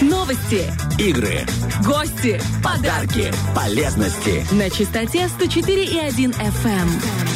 Новости, игры, гости, подарки, полезности. на частоте 104,1 FM.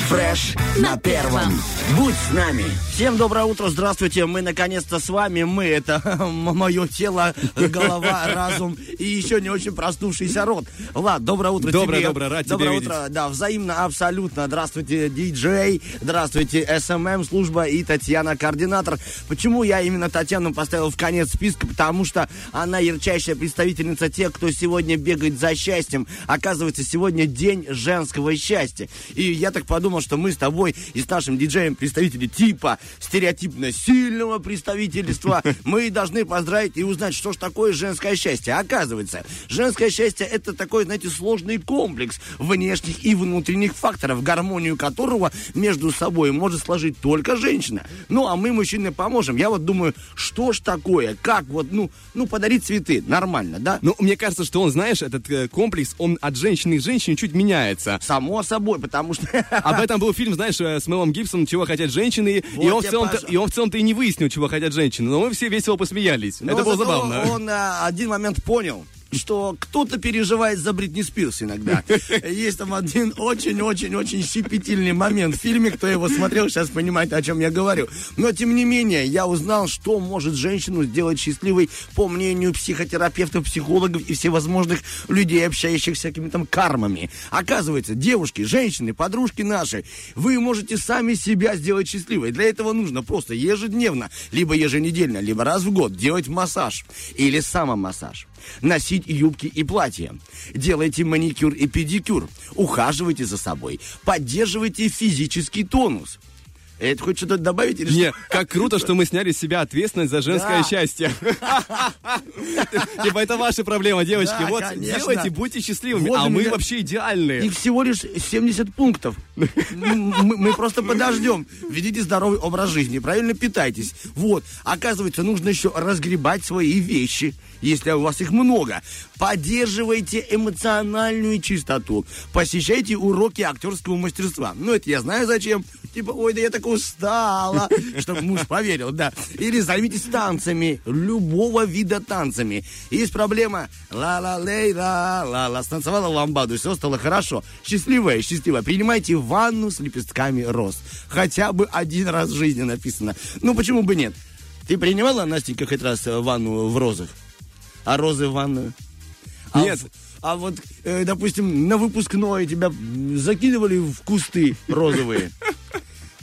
Фреш на первом. Будь с нами. Всем доброе утро, здравствуйте. Мы наконец-то с вами. Мы это мое тело, голова, разум и еще не очень проснувшийся рот. Влад, доброе утро Доброе, тебе. доброе, рад тебя Доброе видеть. утро, да, взаимно, абсолютно. Здравствуйте, диджей, здравствуйте, SMM служба и Татьяна, координатор. Почему я именно Татьяну поставил в конец списка? Потому что она ярчайшая представительница тех, кто сегодня бегает за счастьем. Оказывается, сегодня день женского счастья. И я так подумал, что мы с тобой и с нашим диджеем представители типа стереотипно сильного представительства, мы должны поздравить и узнать, что ж такое женское счастье. Оказывается, женское счастье это такой, знаете, сложный комплекс внешних и внутренних факторов, гармонию которого между собой может сложить только женщина. Ну, а мы, мужчины, поможем. Я вот думаю, что ж такое, как вот, ну, ну, подарить цветы, нормально, да? Ну, мне кажется, что он, знаешь, этот э, комплекс, он от женщины к женщине чуть меняется. Само собой, потому что... Об этом был фильм, знаешь, э, с Мелом Гибсоном «Чего хотят женщины», и, Вот он в пожалуйста. и он в целом-то и не выяснил, чего хотят женщины, но мы все весело посмеялись. Но Это было забавно. Он а, один момент понял, что кто-то переживает за Бритни Спирс иногда. Есть там один очень-очень-очень щепетильный момент в фильме. Кто его смотрел, сейчас понимает, о чем я говорю. Но, тем не менее, я узнал, что может женщину сделать счастливой по мнению психотерапевтов, психологов и всевозможных людей, общающихся всякими там кармами. Оказывается, девушки, женщины, подружки наши, вы можете сами себя сделать счастливой. Для этого нужно просто ежедневно, либо еженедельно, либо раз в год делать массаж или самомассаж. Носить юбки и платья. Делайте маникюр и педикюр. Ухаживайте за собой. Поддерживайте физический тонус. Это хоть что-то добавить или Не, что? как круто, что мы сняли с себя ответственность за женское Да. счастье. Типа, это ваша проблема, девочки. Да, Вот, конечно. делайте, будьте счастливыми. Вот А мы меня- вообще идеальные. Их всего лишь 70 пунктов. Мы, мы просто подождем. Ведите здоровый образ жизни, правильно питайтесь. Вот. Оказывается, нужно еще разгребать свои вещи, если у вас их много. Поддерживайте эмоциональную чистоту. Посещайте уроки актерского мастерства. Ну, это я знаю зачем. Типа, ой, да я так устала. Чтобы муж поверил, да. Или займитесь танцами. Любого вида танцами. Есть проблема. Ла-ла-лей-ла, ла-ла. Станцевала ламбаду, все стало хорошо. Счастливая, счастливая. Принимайте ванну с лепестками роз. Хотя бы один раз в жизни написано. Ну, почему бы нет? Ты принимала, Настенька, хоть раз э, ванну в розах? А розы в ванную? А Нет. в- А вот, э, допустим, на выпускной тебя закидывали в кусты розовые.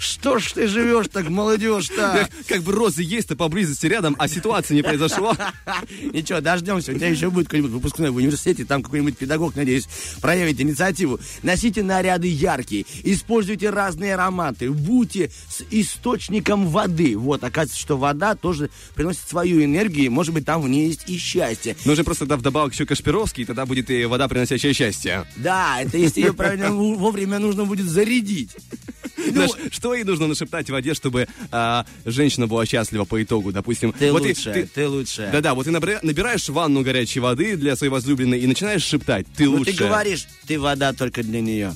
Что ж ты живешь так, молодежь-то? Как- бы розы есть-то поблизости рядом, а ситуации не произошло. Ничего, дождемся. У тебя еще будет какой-нибудь выпускной в университете, там какой-нибудь педагог, надеюсь, проявит инициативу. Носите наряды яркие, используйте разные ароматы, будьте с источником воды. Вот, оказывается, что вода тоже приносит свою энергию, и, может быть, там в ней есть и счастье. Нужно просто тогда вдобавок еще Кашпировский, тогда будет и вода, приносящая счастье. Да, это если ее правильно вовремя нужно будет зарядить. Ну, Знаешь, что ей нужно нашептать в воде, чтобы а, женщина была счастлива по итогу, допустим. ты вот лучшая, ты, лучшая. Да-да, вот ты набираешь ванну горячей воды для своей возлюбленной и начинаешь шептать, ты Ну, лучшая. ты говоришь, ты вода только для нее.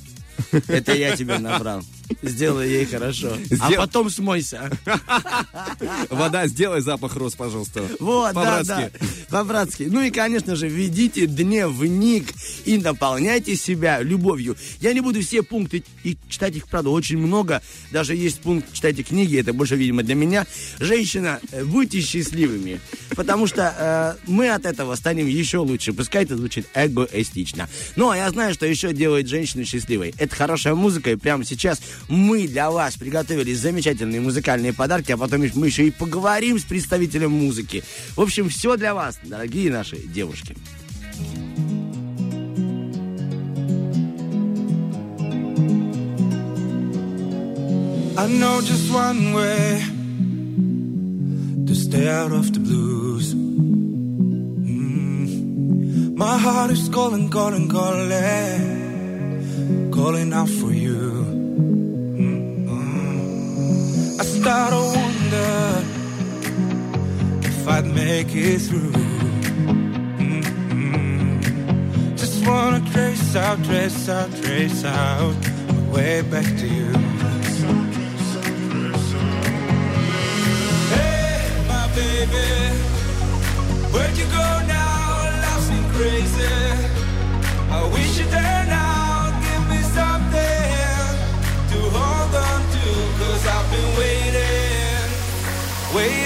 Это я тебе набрал. Сделай ей хорошо. А потом смойся. Вода, сделай запах роз, пожалуйста. Вот, да, да. По-братски. По-братски. Ну и, конечно же, ведите дневник и наполняйте себя любовью. Я не буду все пункты и читать их, правда, очень много. Даже есть пункт «Читайте книги», это больше, видимо, для меня. Женщина, э, будьте счастливыми, потому что э, мы от этого станем еще лучше. Пускай это звучит эгоистично. Ну, а я знаю, что еще делает женщину счастливой. Это хорошая музыка, и прямо сейчас мы для вас приготовили замечательные музыкальные подарки, а потом мы еще и поговорим с представителем музыки. В общем, все для вас, дорогие наши девушки. I know just one way to stay out of the blues. Mm. My heart is calling, calling, calling, calling out for you. Start to wonder if I'd make it through. Mm. Just wanna trace out, trace out, trace out my way back to you. Hey, my baby, where'd you go now? Life's crazy. I wish you there Wait.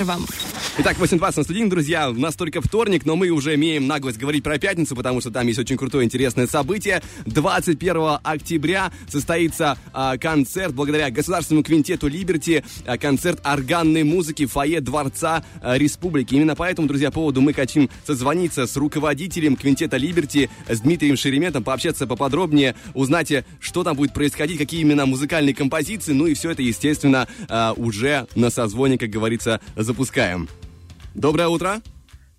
На первом. Итак, 8.20 на студии, друзья. У нас только вторник, но мы уже имеем наглость говорить про пятницу, потому что там есть очень крутое, интересное событие. 21 октября состоится а, концерт благодаря Государственному квинтету Либерти, а, концерт органной музыки в фойе Дворца а, Республики. Именно по этому, друзья, поводу мы хотим созвониться с руководителем квинтета Либерти, с Дмитрием Шереметом, пообщаться поподробнее, узнать, э, что там будет происходить, какие именно музыкальные композиции, ну и все это, естественно, а, уже на созвоне, как говорится, запускаем. Доброе утро.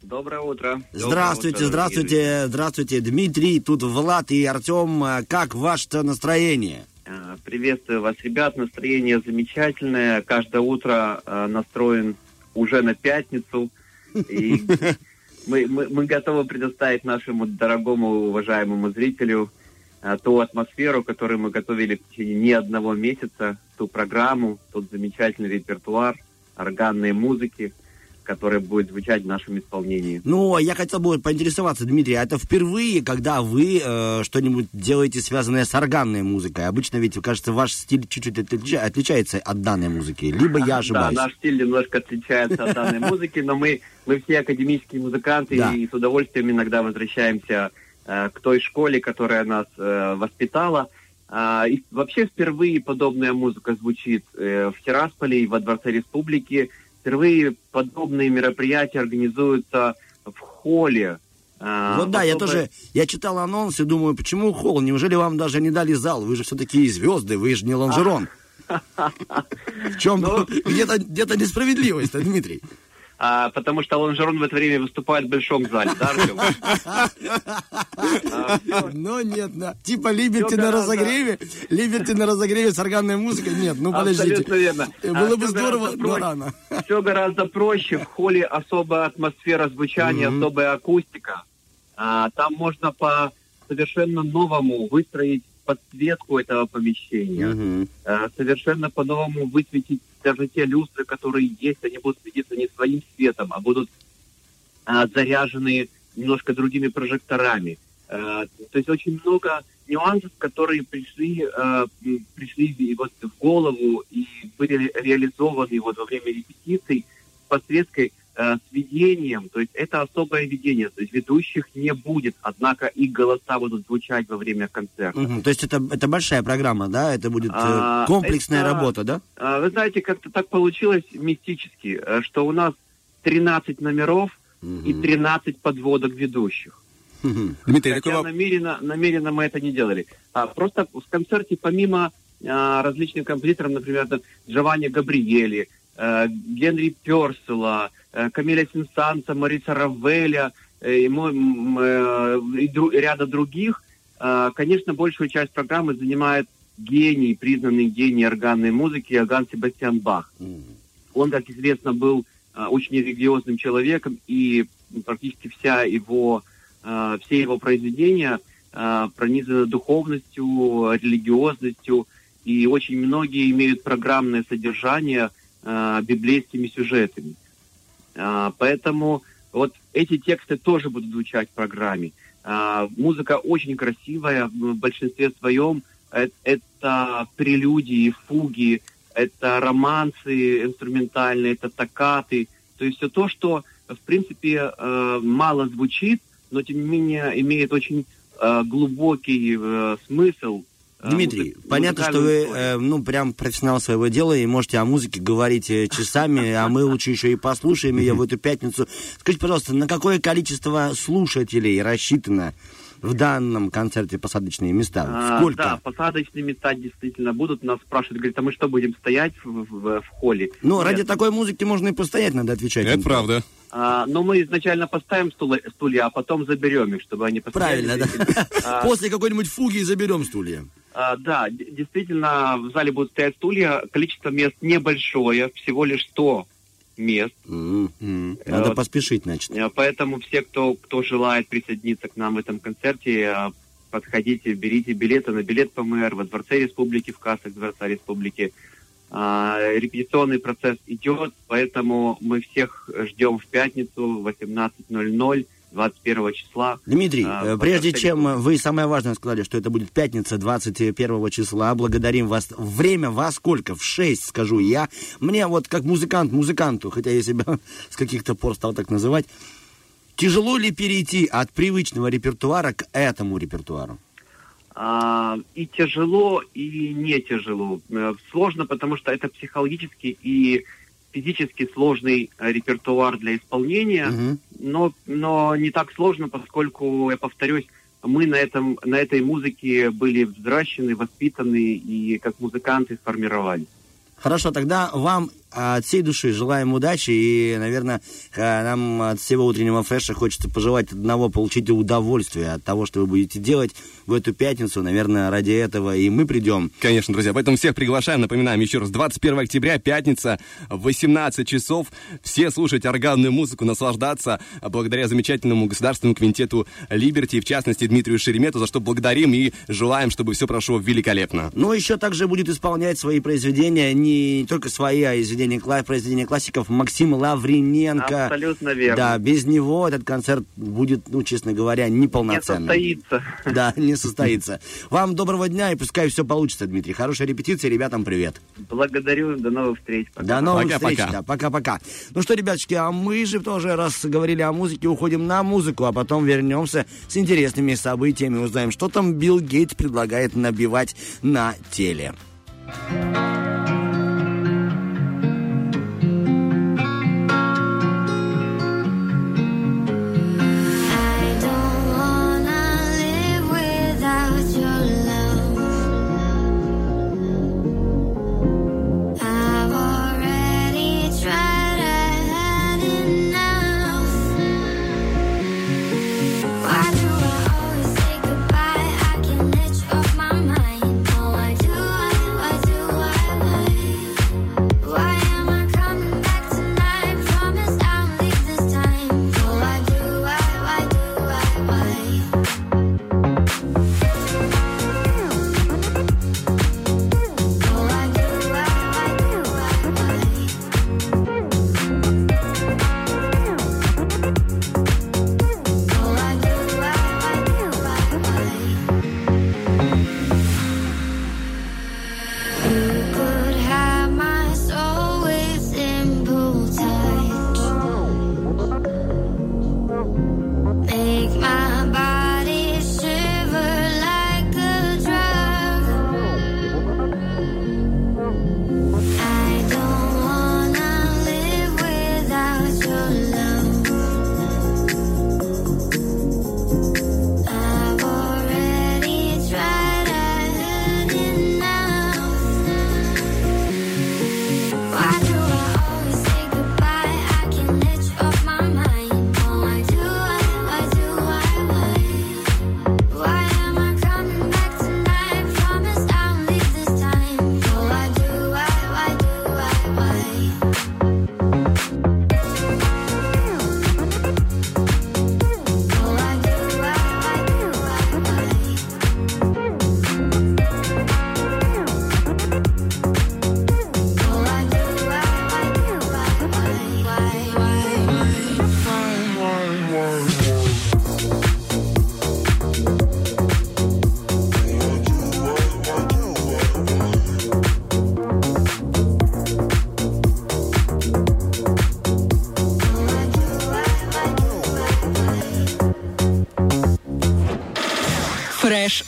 Доброе утро. Здравствуйте, Доброе утро, здравствуйте, здравствуйте, Дмитрий, тут Влад и Артем. А, Как ваше настроение? Э, Приветствую вас, ребят. Настроение замечательное. Каждое утро э, настроен уже на пятницу. И мы, мы, мы готовы предоставить нашему дорогому, уважаемому зрителю э, ту атмосферу, которую мы готовили в течение не одного месяца, ту программу, тот замечательный репертуар органной музыки, который будет звучать в нашем исполнении. Ну, я хотел бы поинтересоваться, Дмитрий, а это впервые, когда вы э, что-нибудь делаете, связанное с органной музыкой? Обычно ведь, кажется, ваш стиль чуть-чуть отлича- отличается от данной музыки. Либо я ошибаюсь. Да, наш стиль немножко отличается от данной музыки, но мы, мы все академические музыканты Да. и с удовольствием иногда возвращаемся э, к той школе, которая нас э, воспитала. А, и вообще впервые подобная музыка звучит э, в Тирасполе и во Дворце Республики. Впервые подобные мероприятия организуются в холле. а, Вот да, я тоже, я читал анонс и думаю, почему холл? Неужели вам даже не дали зал? Вы же все-таки звезды, вы же не лонжерон. В чем Ну. где-то где несправедливость, Дмитрий? А, потому что Лонжерон в это время выступает в большом зале, да, Артем? А, Но нет, да. Типа Либерти на разогреве, Либерти на разогреве с органной музыкой. Нет, ну подождите. Абсолютно верно. Э, А, Было бы всё здорово, но рано. Все гораздо проще. В холле особая атмосфера звучания, особая акустика. А, там можно по совершенно новому выстроить подсветку этого помещения. А, совершенно по-новому высветить даже те люстры, которые есть, они будут светиться не своим светом, а будут а, заряжены немножко другими прожекторами. А, то есть очень много нюансов, которые пришли, м, пришли вот в голову и были ре- реализованы вот во время репетиций с подсветкой, а, с видением. То есть это особое видение. То есть ведущих не будет, однако их голоса будут звучать во время концерта. Мгм. То есть это, это большая программа, да? Это будет э, А, комплексная это- работа, да? А, Вы знаете, как-то так получилось мистически, э, что у нас 13 номеров и Мгм. 13 подводок ведущих. Дмитрий, такой Хотя воп- намеренно, намеренно мы это не делали. А, просто в концерте помимо а, различных композиторов, например, там, Джованни Габриели, э, Генри Персела, э, Камиля Синсанса, Мариса Равеля э, и, мой- э, и дру- и ряда других, э, конечно, большую часть программы занимает гений, признанный гений органной музыки Иоганн Себастьян Бах. Он, как известно, был а, очень религиозным человеком, и практически вся его, а, все его произведения а, пронизаны духовностью, религиозностью, и очень многие имеют программное содержание а, библейскими сюжетами. Поэтому вот эти тексты тоже будут звучать в программе. Музыка очень красивая, в большинстве своем э- это прелюдии, фуги, это романсы инструментальные, это токкаты, то есть все то, что, в принципе, э, мало звучит, но тем не менее имеет очень э, глубокий э, смысл. э, Дмитрий, музы- понятно, что вы, э, ну, прям профессионал своего дела и можете о музыке говорить э, часами, а мы лучше еще и послушаем ее в эту пятницу. Скажите, пожалуйста, на какое количество слушателей рассчитано в данном концерте посадочные места? А, Сколько? Да, посадочные места действительно будут. Нас спрашивают, говорят, а мы что, будем стоять в, в- в холле? Ну, Нет. ради такой музыки можно и постоять, надо отвечать. Это правда. А, но мы изначально поставим стула- стулья, а потом заберем их, чтобы они постояли. Правильно, да. А, После какой-нибудь фуги заберем стулья. а, да, действительно, в зале будут стоять стулья. Количество мест небольшое, всего лишь 100 мест. М. Надо вот. поспешить, значит. Э, Поэтому все, кто, кто желает присоединиться к нам в этом концерте, э, подходите, берите билеты на билет ПМР во Дворце Республики, в кассах Дворца Республики. А, Репетиционный процесс идет, поэтому мы всех ждем в пятницу в 18.00, 21 числа. Дмитрий, А, э, прежде чем вы самое важное сказали, что это будет пятница 21 числа, благодарим вас. Время во сколько? В 6, скажу я. Мне вот как музыкант музыканту, хотя я себя с каких-то пор стал так называть, тяжело ли перейти от привычного репертуара к этому репертуару? А, и тяжело, и не тяжело. Э, Сложно, потому что это психологически и физически сложный э, репертуар для исполнения, Мгм. но, но не так сложно, поскольку, я повторюсь, мы на, этом, на этой музыке были взращены, воспитаны и как музыканты сформировались. Хорошо, тогда вам от всей души желаем удачи и, наверное, а, нам от всего утреннего фреша хочется пожелать одного, получить удовольствие от того, что вы будете делать в эту пятницу. Наверное, ради этого и мы придем. Конечно, друзья, поэтому всех приглашаем, напоминаем еще раз, 21 октября, пятница, 18 часов. Все слушать органную музыку, наслаждаться а, благодаря замечательному государственному квинтету Либерти, в частности, Дмитрию Шеремету, за что благодарим и желаем, чтобы все прошло великолепно. Но еще также будет исполнять свои произведения, не только свои, а произведения, кла- произведения классиков Максим Лавриненко. Абсолютно верно. Да, без него этот концерт будет, ну, честно говоря, Не неполноценным. состоится. Да, не состоится. Вам доброго дня и пускай все получится, Дмитрий. Хорошая репетиция, ребятам привет. Благодарю, до новых встреч. Пока. До новых Пока-пока. встреч. Да, пока-пока. Ну что, ребяточки, а мы же тоже, раз говорили о музыке, уходим на музыку, а потом вернемся с интересными событиями, узнаем, что там Билл Гейтс предлагает набивать на теле. I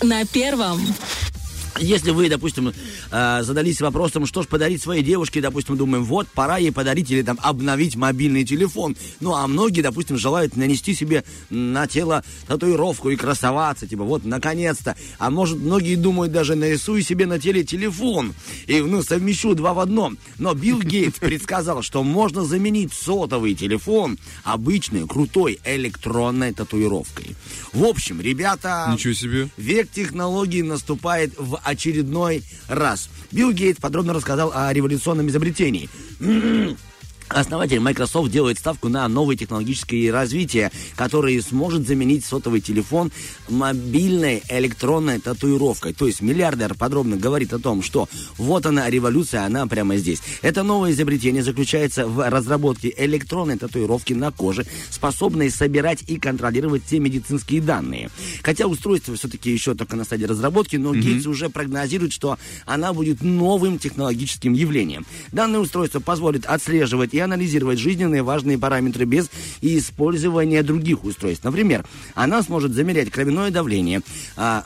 на первом. Если вы, допустим, э, задались вопросом, что же подарить своей девушке, допустим, думаем, вот, пора ей подарить или там обновить мобильный телефон. Ну, а многие, допустим, желают нанести себе на тело татуировку и красоваться, типа, вот, наконец-то. А может, многие думают, даже нарисую себе на теле телефон и, ну, совмещу два в одном. Но Билл Гейтс предсказал, что можно заменить сотовый телефон обычной, крутой электронной татуировкой. В общем, ребята... Ничего себе. Век технологий наступает в очередной раз. Билл Гейтс подробно рассказал о революционном изобретении. Основатель Microsoft делает ставку на новое технологическое развитие, которое сможет заменить сотовый телефон мобильной электронной татуировкой. То есть миллиардер подробно говорит о том, что вот она революция, она прямо здесь. Это новое изобретение заключается в разработке электронной татуировки на коже, способной собирать и контролировать все медицинские данные. Хотя устройство все-таки еще только на стадии разработки, но Гейтс уже прогнозирует, что она будет новым технологическим явлением. Данное устройство позволит отслеживать и анализировать жизненные важные параметры без использования других устройств. Например, она сможет замерять кровяное давление, а,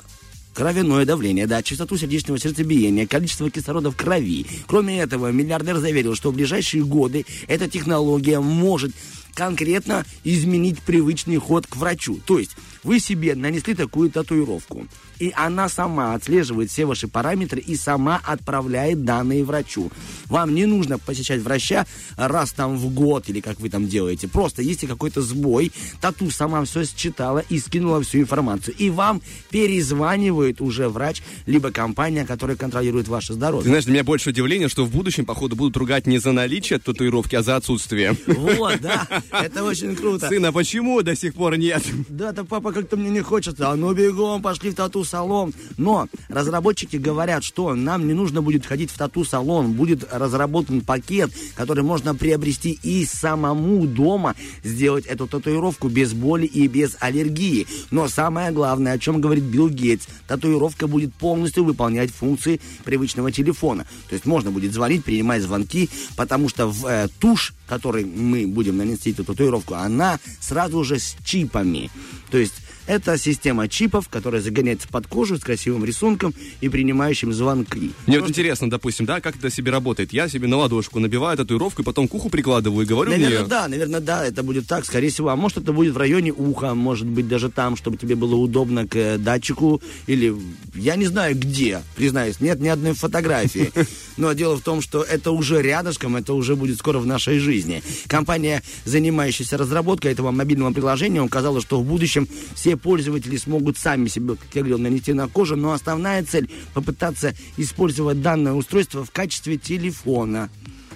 Кровяное давление, да, частоту сердечного сердцебиения, количество кислорода в крови. Кроме этого, миллиардер заверил, что в ближайшие годы эта технология может конкретно изменить привычный ход к врачу. То есть вы себе нанесли такую татуировку, и она сама отслеживает все ваши параметры и сама отправляет данные врачу. Вам не нужно посещать врача раз там в год или как вы там делаете. Просто если какой-то сбой, тату сама все считала и скинула всю информацию. И вам перезванивает уже врач, либо компания, которая контролирует ваше Ты здоровье. знаешь, для меня больше удивление, что в будущем, походу, будут ругать не за наличие татуировки, а за отсутствие. Вот, да, это очень круто. Сын, а почему до сих пор нет? Да-то, папа, как-то мне не хочется. А ну бегом, пошли в тату-салон. Но разработчики говорят, что нам не нужно будет ходить в тату-салон. Будет разработан пакет, который можно приобрести и самому дома сделать эту татуировку без боли и без аллергии. Но самое главное, о чем говорит Билл Гейтс, татуировка будет полностью выполнять функции привычного телефона. То есть можно будет звонить, принимать звонки, потому что в э, тушь, которой мы будем нанести эту татуировку, она сразу же с чипами. То есть это система чипов, которая загоняется под кожу с красивым рисунком и принимающим звонки. Мне вот интересно, допустим, да, как это себе работает? Я себе на ладошку набиваю татуировку, и потом к уху прикладываю и говорю Наверное, мне... да, наверное, да, это будет так, скорее всего. А может, это будет в районе уха, может быть, даже там, чтобы тебе было удобно к э, датчику, или я не знаю где, признаюсь, нет ни одной фотографии. Но дело в том, что это уже рядышком, это уже будет скоро в нашей жизни. Компания, занимающаяся разработкой этого мобильного приложения, указала, что в будущем все пользователи смогут сами себе, как я говорил, нанести на кожу, но основная цель попытаться использовать данное устройство в качестве телефона.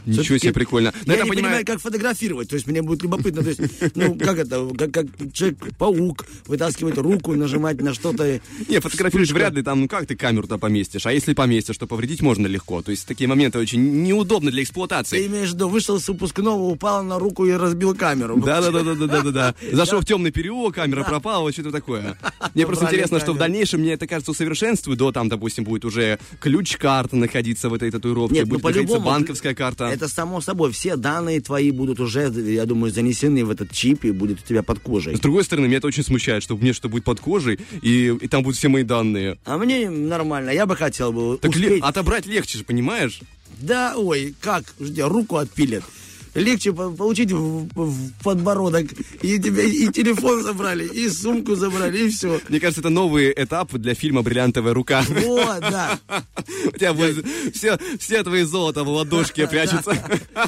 Ничего себе, прикольно. Но Я это не понимаю- понимаю, как фотографировать. То есть мне будет любопытно. То есть, ну, как это, как, как человек-паук вытаскивает руку, нажимать на что-то. Не, фотографируешь вряд ли там, ну как ты камеру-то поместишь? А если поместишь, то повредить можно легко. То есть такие моменты очень неудобны для Ты эксплуатации. имеешь в виду, вышел с выпускного, упал на руку и разбил камеру. Да-да-да-да-да-да. Зашел в темный переулок, камера пропала, что-то такое. Мне просто интересно, что в дальнейшем, мне это кажется, усовершенствует. До там, допустим, будет уже ключ-карта находиться в этой татуировке, ну будет находиться банковская карта. Это само собой. Все данные твои будут уже, я думаю, занесены в этот чип и будут у тебя под кожей. С другой стороны, меня это очень смущает, что мне что будет под кожей, и, и там будут все мои данные. А мне нормально, я бы хотел бы Так ле- успеть. отобрать легче же, понимаешь? Да, ой, как? Жди, руку отпилят. Легче по- получить в, в подбородок. И тебя и телефон забрали, и сумку забрали, и все. Мне кажется, это новый этап для фильма «Бриллиантовая рука». Вот, да. У тебя будет все, все твои золото в ладошке прячется.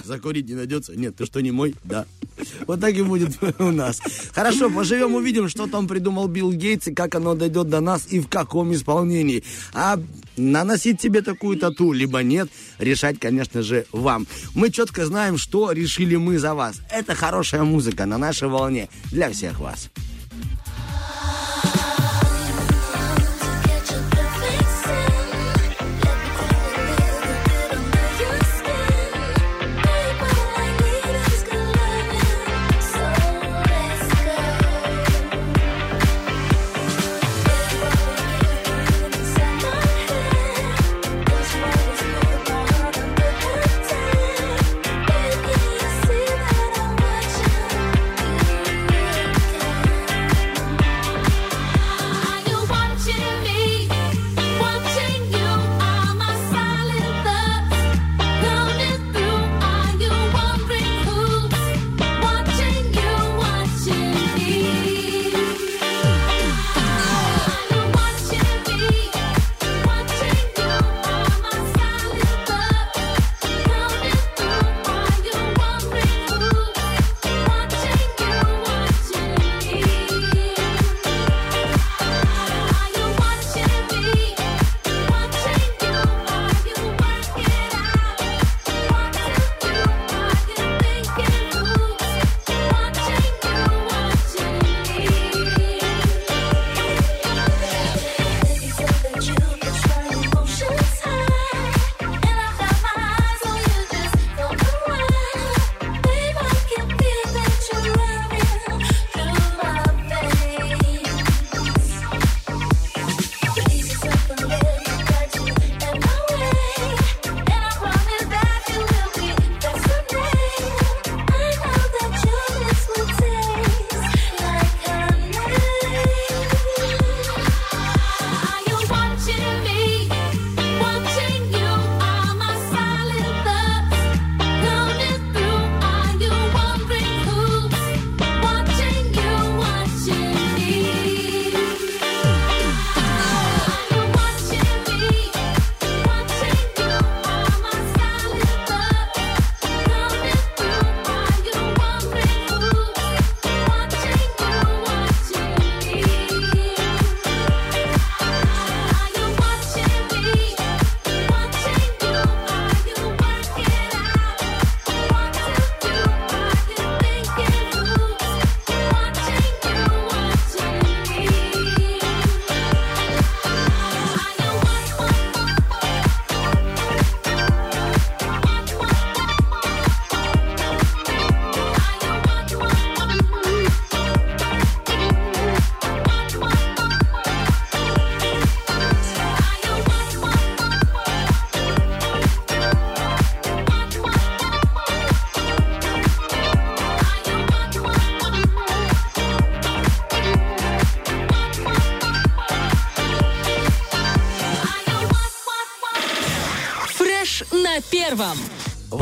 Закурить не найдется? Нет, ты что, не мой? Да. Вот так и будет у нас. Хорошо, поживем, увидим, что там придумал Билл Гейтс, и как оно дойдет до нас, и в каком исполнении. А наносить себе такую тату, либо нет, решать, конечно же, вам. Мы четко знаем, что решили мы за вас. Это хорошая музыка на нашей волне для всех вас.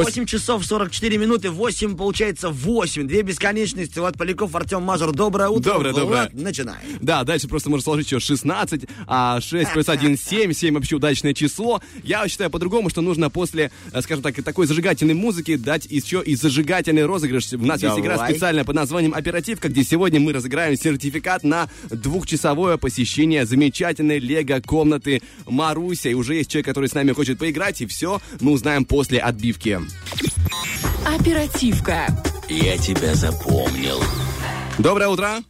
8 часов 44 минуты, 8, получается 8. Две бесконечности. Влад Поляков, Артем Мажор. Доброе утро. Доброе, Влад, доброе. начинаем. Да, дальше просто можно сложить еще 16, а 6 плюс 1 7, 7 вообще удачное число. Я считаю по-другому, что нужно после, э, скажем так, такой зажигательной музыки дать еще и зажигательный розыгрыш. У нас есть игра Давай. специальная под названием «Оперативка», где сегодня мы разыграем сертификат на двухчасовое посещение замечательной лего-комнаты Маруся. И уже есть человек, который с нами хочет поиграть, и все мы узнаем после отбивки. Оперативка. Я тебя запомнил. Доброе утро!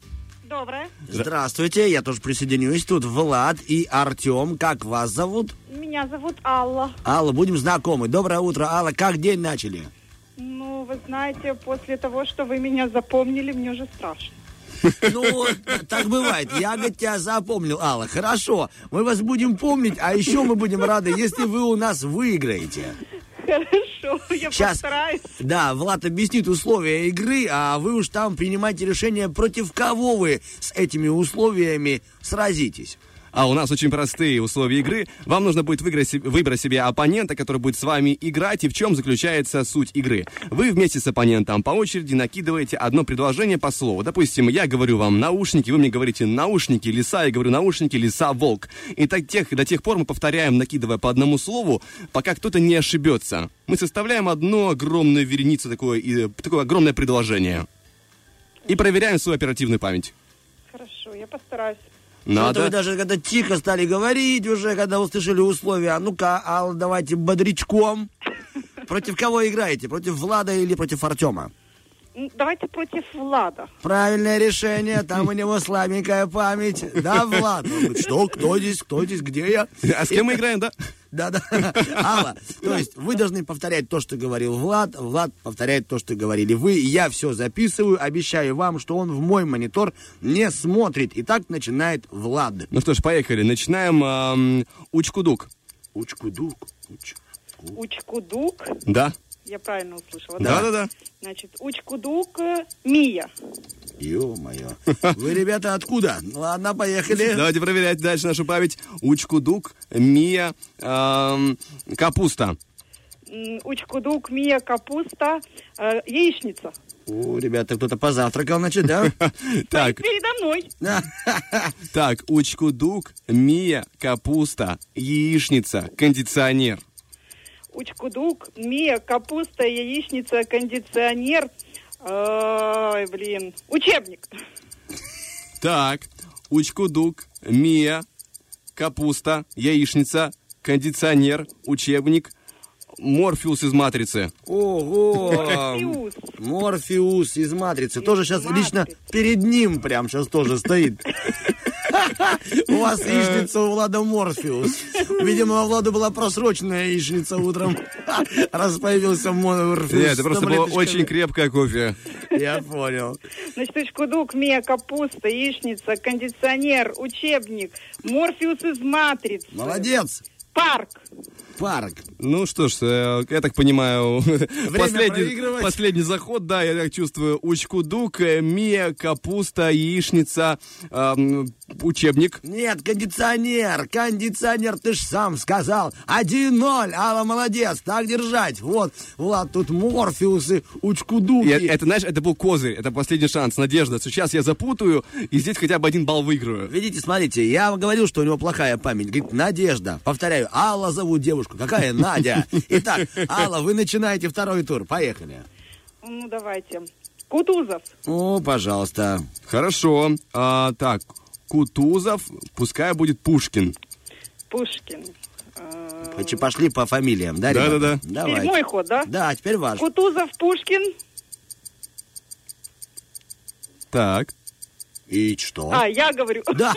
Доброе. Здравствуйте, я тоже присоединюсь. Тут Влад и Артем. Как вас зовут? Меня зовут Алла. Алла, будем знакомы. Доброе утро, Алла. Как день начали? Ну, вы знаете, после того, что вы меня запомнили, мне уже страшно. Ну, так бывает. Я, говорит, тебя запомнил, Алла. Хорошо, мы вас будем помнить, а еще мы будем рады, если вы у нас выиграете. Хорошо, я Сейчас. постараюсь. Да, Влад объяснит условия игры, а вы уж там принимайте решение, против кого вы с этими условиями сразитесь. А у нас очень простые условия игры. Вам нужно будет выиграть, выбрать себе оппонента, который будет с вами играть. И в чем заключается суть игры? Вы вместе с оппонентом по очереди накидываете одно предложение по слову. Допустим, я говорю вам наушники, вы мне говорите наушники, лиса, я говорю наушники, лиса, волк. И так тех, до тех пор мы повторяем, накидывая по одному слову, пока кто-то не ошибется. Мы составляем одну огромную вереницу, такое, и, такое огромное предложение. И проверяем свою оперативную память. Хорошо, я постараюсь. Что-то вы Надо. даже когда тихо стали говорить уже, когда услышали условия. А ну-ка, Алла, давайте бодрячком. Против кого играете? Против Влада или против Артема? Давайте против Влада. Правильное решение, там у него слабенькая память. Да, Влад? Говорит, что, кто здесь, кто здесь, где я? А с кем мы играем, да? Да-да. Алла, то есть вы должны повторять то, что говорил Влад, Влад повторяет то, что говорили вы. Я все записываю, обещаю вам, что он в мой монитор не смотрит. И так начинает Влад. Ну что ж, поехали. Начинаем эм, Учкудук. Учку-дук. уч- Учкудук. Да? Я правильно услышала, Да, да, да. Значит, Учкудук э, Мия. Ё-моё. Вы, ребята, откуда? Ладно, поехали. Давайте проверять дальше нашу память. Учкудук, Мия, эм, Капуста. Учкудук, Мия, капуста, э, яичница. О, ребята, кто-то позавтракал, значит, да? Так, Передо мной. так, Учкудук, Мия, Капуста, Яичница, Кондиционер. Учкудук, Мия, капуста, яичница, кондиционер. Ой, блин. Учебник. Так, Учкудук, Мия, Капуста, Яичница, Кондиционер, Учебник, Морфеус из Матрицы. Ого! Фьюз. Морфеус из «Матрицы». Тоже сейчас «Матрицы». лично перед ним прям сейчас тоже стоит. У вас яичница у Влада Морфеус. Видимо, у Влада была просроченная яичница утром. Раз появился Морфеус. Нет, это просто было очень крепкое кофе. Я понял. Значит, учкудук, мия, капуста, яичница, кондиционер, учебник, морфеус из матрицы. Молодец. Парк. Парк. Ну что ж, э, я так понимаю, последний, последний заход, да, я так чувствую. Учкудук, э, Мия, капуста, яичница, эм, учебник. Нет, кондиционер, кондиционер, ты ж сам сказал. 1-0, Алла, молодец, так держать. Вот, Влад, тут Морфеусы, Учкудуки. И это, знаешь, это был козырь, это последний шанс, надежда. Сейчас я запутаю, и здесь хотя бы один балл выиграю. Видите, смотрите, я говорил, что у него плохая память. Говорит, Надежда. Повторяю, Алла зовут девушку. Какая Надя? Итак, Алла, вы начинаете второй тур. Поехали. Ну, давайте. Кутузов. О, пожалуйста. Хорошо. А, так, Кутузов, пускай будет Пушкин. Пушкин. Э, Значит, пошли по фамилиям, да, ребята? Да-да-да. Давай. Теперь мой ход, да? Да, теперь ваш. Кутузов, Пушкин. Так. И что? А, я говорю. Да.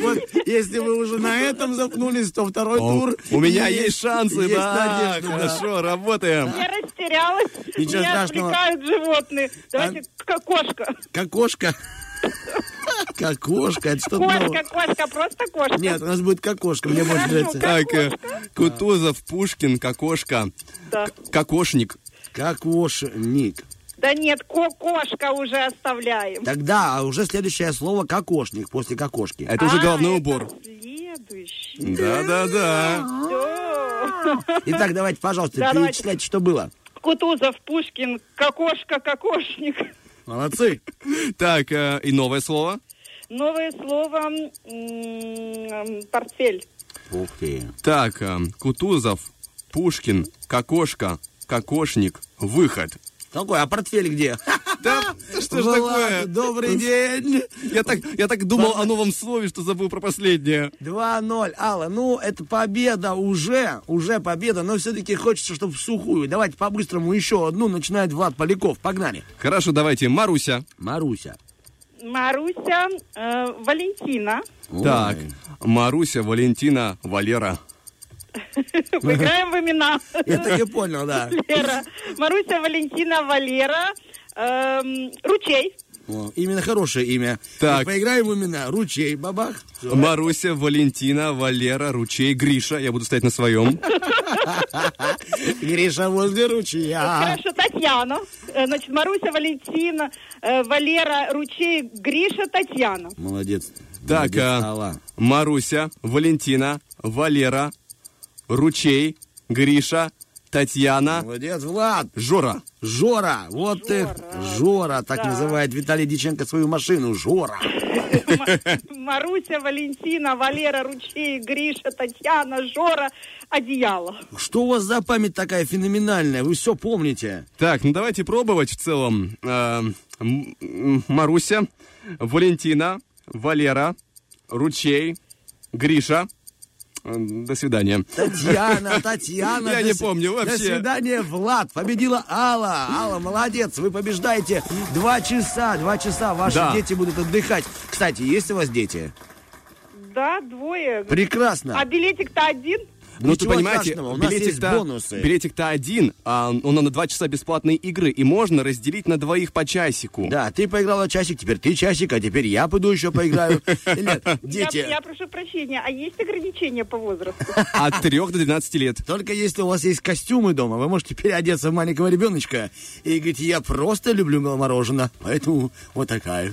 Вот, если вы уже на этом запнулись, то второй тур. У меня есть шансы, да. Хорошо, работаем. Я растерялась. Ничего Меня страшного. отвлекают животные. Давайте к- кошка. Как кошка. Как кошка, это что-то новое. Кошка, кошка, просто кошка. Нет, у нас будет как кошка, мне больше нравится. Так, э, Кутузов, Пушкин, Кокошка, Да. Кокошник. Кокошник. Да нет, ко- кошка уже оставляем. Тогда а уже следующее слово кокошник после кокошки. Это уже А, головной это убор. Следующий. Да-да-да. Да. Итак, давайте, пожалуйста, Да, давайте. перечисляйте, что было. Кутузов, Пушкин, Кокошка, Кокошник. Молодцы. Так, э, и новое слово. Новое слово портфель. Ух ты. Так, э, Кутузов, Пушкин, Кокошка, Кокошник, выход. Какой, а портфель где? Да, что ж такое? Добрый день. Я так, я так думал о новом слове, что забыл про последнее. 2-0. Алла, ну, это победа уже, уже победа, но все-таки хочется, чтобы в сухую. Давайте по-быстрому еще одну. Начинает Влад Поляков. Погнали. Хорошо, давайте, Маруся. Маруся. Маруся, э, Валентина. Так, Ой. Маруся, Валентина, Валера. Поиграем в имена. Это я понял, да. Лера. Маруся, Валентина, Валера. Эм, Ручей. О, именно хорошее имя. Так. И Поиграем в имена. Ручей, бабах. Маруся, Валентина, Валера, Ручей, Гриша. Я буду стоять на своем. Гриша возле ручья. Хорошо, Татьяна. Э, Значит, Маруся, Валентина, э, Валера, Ручей, Гриша, Татьяна. Молодец. Так, а, Алла. Маруся, Валентина, Валера, Ручей, Гриша, Татьяна, Молодец, Влад. Жора. Жора, вот ты, Жора, так Да. называет Виталий Диченко свою машину, Жора. Маруся, Валентина, Валера, Ручей, Гриша, Татьяна, Жора, одеяло. Что у вас за память такая феноменальная? Вы все помните? Так, ну давайте пробовать в целом. Э, Маруся, Валентина, Валера, Ручей, Гриша. До свидания. Татьяна, Татьяна. Я не с- помню вообще. До свидания, Влад. Победила Алла. Алла, молодец. Вы побеждаете. Два часа, два часа ваши Да. дети будут отдыхать. Кстати, есть у вас дети? Да, двое. Прекрасно. А билетик-то один? Ну, ты понимаете, билетик-то, бонусы. билетик-то один, а он на два часа бесплатной игры, и можно разделить на двоих по часику. Да, ты поиграла часик, теперь ты часик, а теперь я пойду еще поиграю. Нет, Я, дети, я прошу прощения, а есть ограничения по возрасту? От трех до 12 лет. только если у вас есть костюмы дома, вы можете переодеться в маленького ребеночка и говорить, я просто люблю мороженое, поэтому вот такая.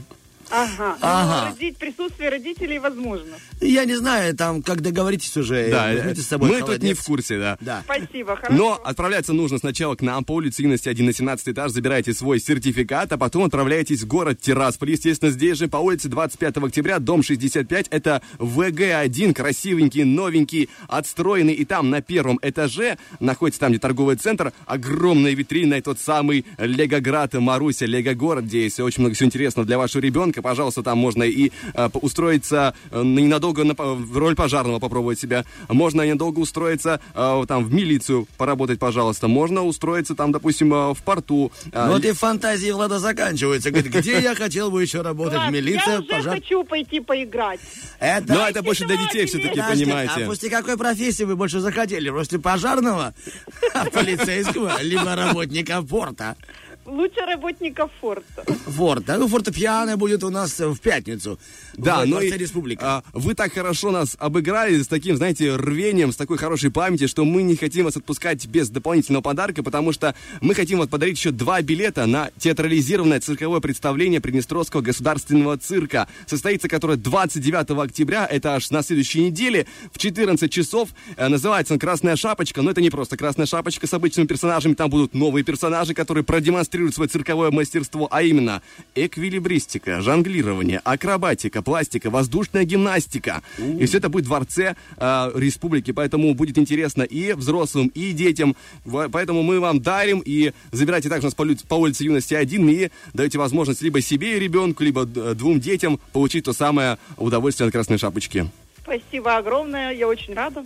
Ага. Ага. Ну, родить присутствие родителей возможно. Я не знаю, там, как договоритесь уже, Да, возьмите э, с собой мы тут не холодец. в курсе, да. Да. Спасибо, хорошо. Но отправляться нужно сначала к нам по улице Юности 1 на 17 этаж, забираете свой сертификат, а потом отправляетесь в город Тирасполь. Естественно, здесь же по улице 25 октября, дом 65, это ВГ-1, красивенький, новенький, отстроенный. И там на первом этаже находится там, где торговый центр, огромная витрина, и тот самый Легоград, Маруся, Лего-город, где есть очень много всего интересного для вашего ребенка. Пожалуйста, там можно и э, устроиться э, ненадолго на, по- в роль пожарного попробовать себя. Можно ненадолго устроиться э, там в милицию поработать, пожалуйста. Можно устроиться там, допустим, э, в порту. Э, Вот и фантазии Влада заканчиваются. Говорит, где я хотел бы еще работать? Милиция, я уже пожар. хочу пойти поиграть. Это... Но это больше для детей все-таки, понимаете. А после какой профессии вы больше захотели? После пожарного, полицейского, либо работника порта? Лучше работников форта. Форта. Ну, фортепиано будет у нас в пятницу. Да, в но и, Дворце Республика. а, вы так хорошо нас обыграли с таким, знаете, рвением, с такой хорошей памятью, что мы не хотим вас отпускать без дополнительного подарка, потому что мы хотим вот подарить еще два билета на театрализированное цирковое представление Приднестровского государственного цирка, состоится которое 29 октября, это аж на следующей неделе, в 14 часов. Э, Называется он «Красная шапочка», но это не просто «Красная шапочка» с обычными персонажами, там будут новые персонажи, которые продемонстрируют свое цирковое мастерство, а именно эквилибристика, жонглирование, акробатика, пластика, воздушная гимнастика. И все это будет в дворце э, республики, поэтому будет интересно и взрослым, и детям. Поэтому мы вам дарим и забирайте также нас по, по улице Юности 1 и даете возможность либо себе и ребенку, либо д- двум детям получить то самое удовольствие от красной шапочки. Спасибо огромное, я очень рада.